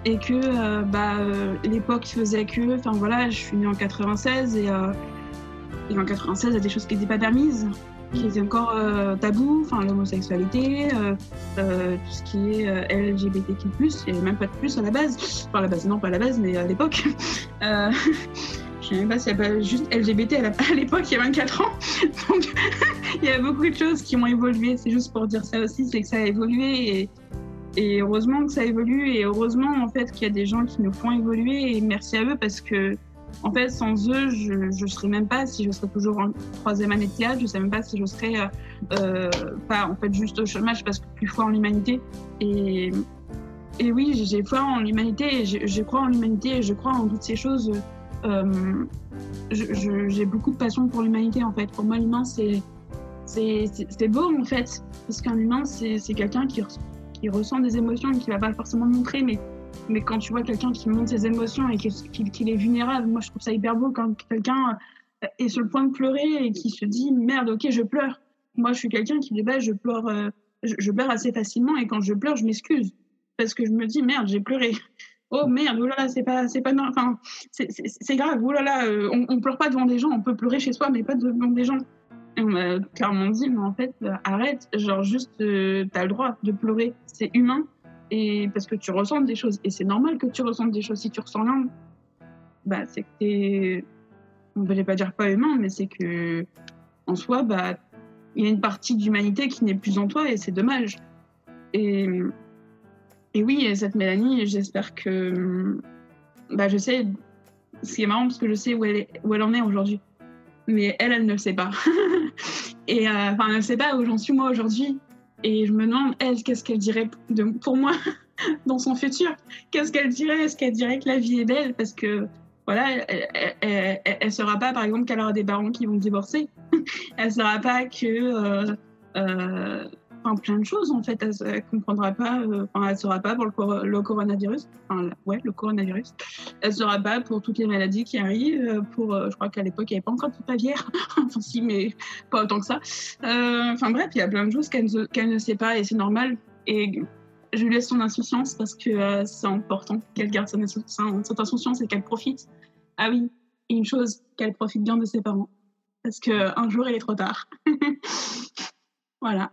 et que bah, l'époque faisait que, enfin voilà, je suis née en 96 et, et en 96, il y a des choses qui n'étaient pas permises, qui étaient encore euh, tabous, enfin l'homosexualité, euh, euh, tout ce qui est LGBTQ+, il n'y avait même pas de plus à la base, enfin à la base, non pas à la base, mais à l'époque. Je sais même pas s'il y a pas juste LGBT à l'époque, il y a 24 ans. Donc, il y a beaucoup de choses qui ont évolué. C'est juste pour dire ça aussi, c'est que ça a évolué et, et heureusement que ça évolue et heureusement en fait qu'il y a des gens qui nous font évoluer et merci à eux parce que en fait sans eux je ne serais même pas si je serais toujours en troisième année de théâtre je sais même pas si je serais euh, euh, pas en fait juste au chômage parce que plus foi en l'humanité. Et oui j'ai foi en l'humanité je, crois en l'humanité et je crois en toutes ces choses. Euh, j'ai beaucoup de passion pour l'humanité en fait. Pour moi l'humain c'est beau en fait parce qu'un humain c'est quelqu'un qui qui ressent des émotions et qui va pas forcément montrer, mais quand tu vois quelqu'un qui montre ses émotions et qui, qui- qu'il est vulnérable, moi je trouve ça hyper beau quand quelqu'un euh, est sur le point de pleurer et qui se dit merde, ok, je pleure. Moi je suis quelqu'un qui, de base, je pleure, euh, je, pleure assez facilement et quand je pleure, je m'excuse. Parce que je me dis merde, j'ai pleuré. Oh merde, oulala, c'est pas, c'est pas, enfin, c'est- grave, oulala, euh, on, on pleure pas devant des gens, on peut pleurer chez soi, mais pas devant des gens. Et on m'a clairement dit, mais en fait, euh, arrête, genre juste, t'as le droit de pleurer, c'est humain, et parce que tu ressens des choses, et c'est normal que tu ressentes des choses. Si tu ressens rien, bah c'est que t'es, on ne pas dire pas humain, mais c'est que en soi, bah il y a une partie d'humanité qui n'est plus en toi, et c'est dommage. Et oui, et cette Mélanie, j'espère que, bah je sais, ce qui est marrant parce que je sais où elle, où elle en est aujourd'hui mais elle, elle ne le sait pas. et euh, enfin, elle ne sait pas où j'en suis moi aujourd'hui. Et je me demande, elle, qu'est-ce qu'elle dirait pour moi dans son futur? Qu'est-ce qu'elle dirait? Est-ce qu'elle dirait que la vie est belle? Parce que, voilà, elle, elle saura pas, par exemple, qu'elle aura des parents qui vont divorcer. elle saura pas que. Euh, euh, enfin, plein de choses, en fait. Elle, elle comprendra pas. euh, Enfin, elle saura pas pour le, cor- le coronavirus. Enfin, la- ouais, le coronavirus. Elle saura pas pour toutes les maladies qui arrivent. euh, Pour, euh, je crois qu'à l'époque, il n'y avait pas encore de pavière. enfin, si, mais pas autant que ça. Euh, Enfin, bref, il y a plein de choses qu'elle ne, qu'elle ne sait pas et c'est normal. Et je lui laisse son insouciance parce que c'est important qu'elle garde son, insou- son- cette insouciance et qu'elle profite. Ah oui, une chose, qu'elle profite bien de ses parents. Parce qu'un jour, il est trop tard. voilà.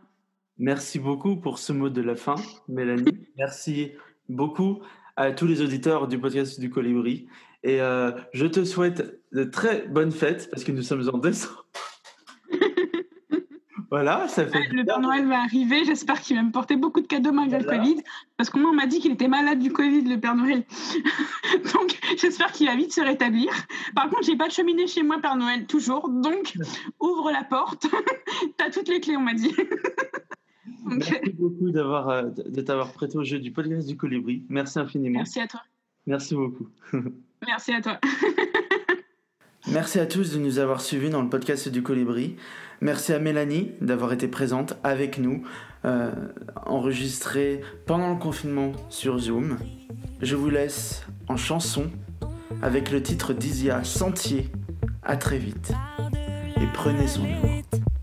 Merci beaucoup pour ce mot de la fin, Mélanie. Merci beaucoup à tous les auditeurs du podcast du Colibri. Et euh, je te souhaite de très bonnes fêtes parce que nous sommes en décembre. Voilà, ça fait. Le Père Noël va arriver. J'espère qu'il va me porter beaucoup de cadeaux malgré Voilà. le Covid. Parce qu'on m'a dit qu'il était malade du Covid, le Père Noël. donc, j'espère qu'il va vite se rétablir. Par contre, j'ai pas de cheminée chez moi, Père Noël, toujours. Donc, ouvre la porte. T'as toutes les clés, on m'a dit. Donc, Merci beaucoup d'avoir, euh, de t'avoir prêté au jeu du podcast du Colibri. Merci infiniment. merci à toi. Merci beaucoup. Merci à toi. Merci à tous de nous avoir suivis dans le podcast du Colibri. Merci à Mélanie d'avoir été présente avec nous, euh, enregistrée pendant le confinement sur Zoom. Je vous laisse en chanson avec le titre d'Isia Sentier. À très vite et prenez soin de.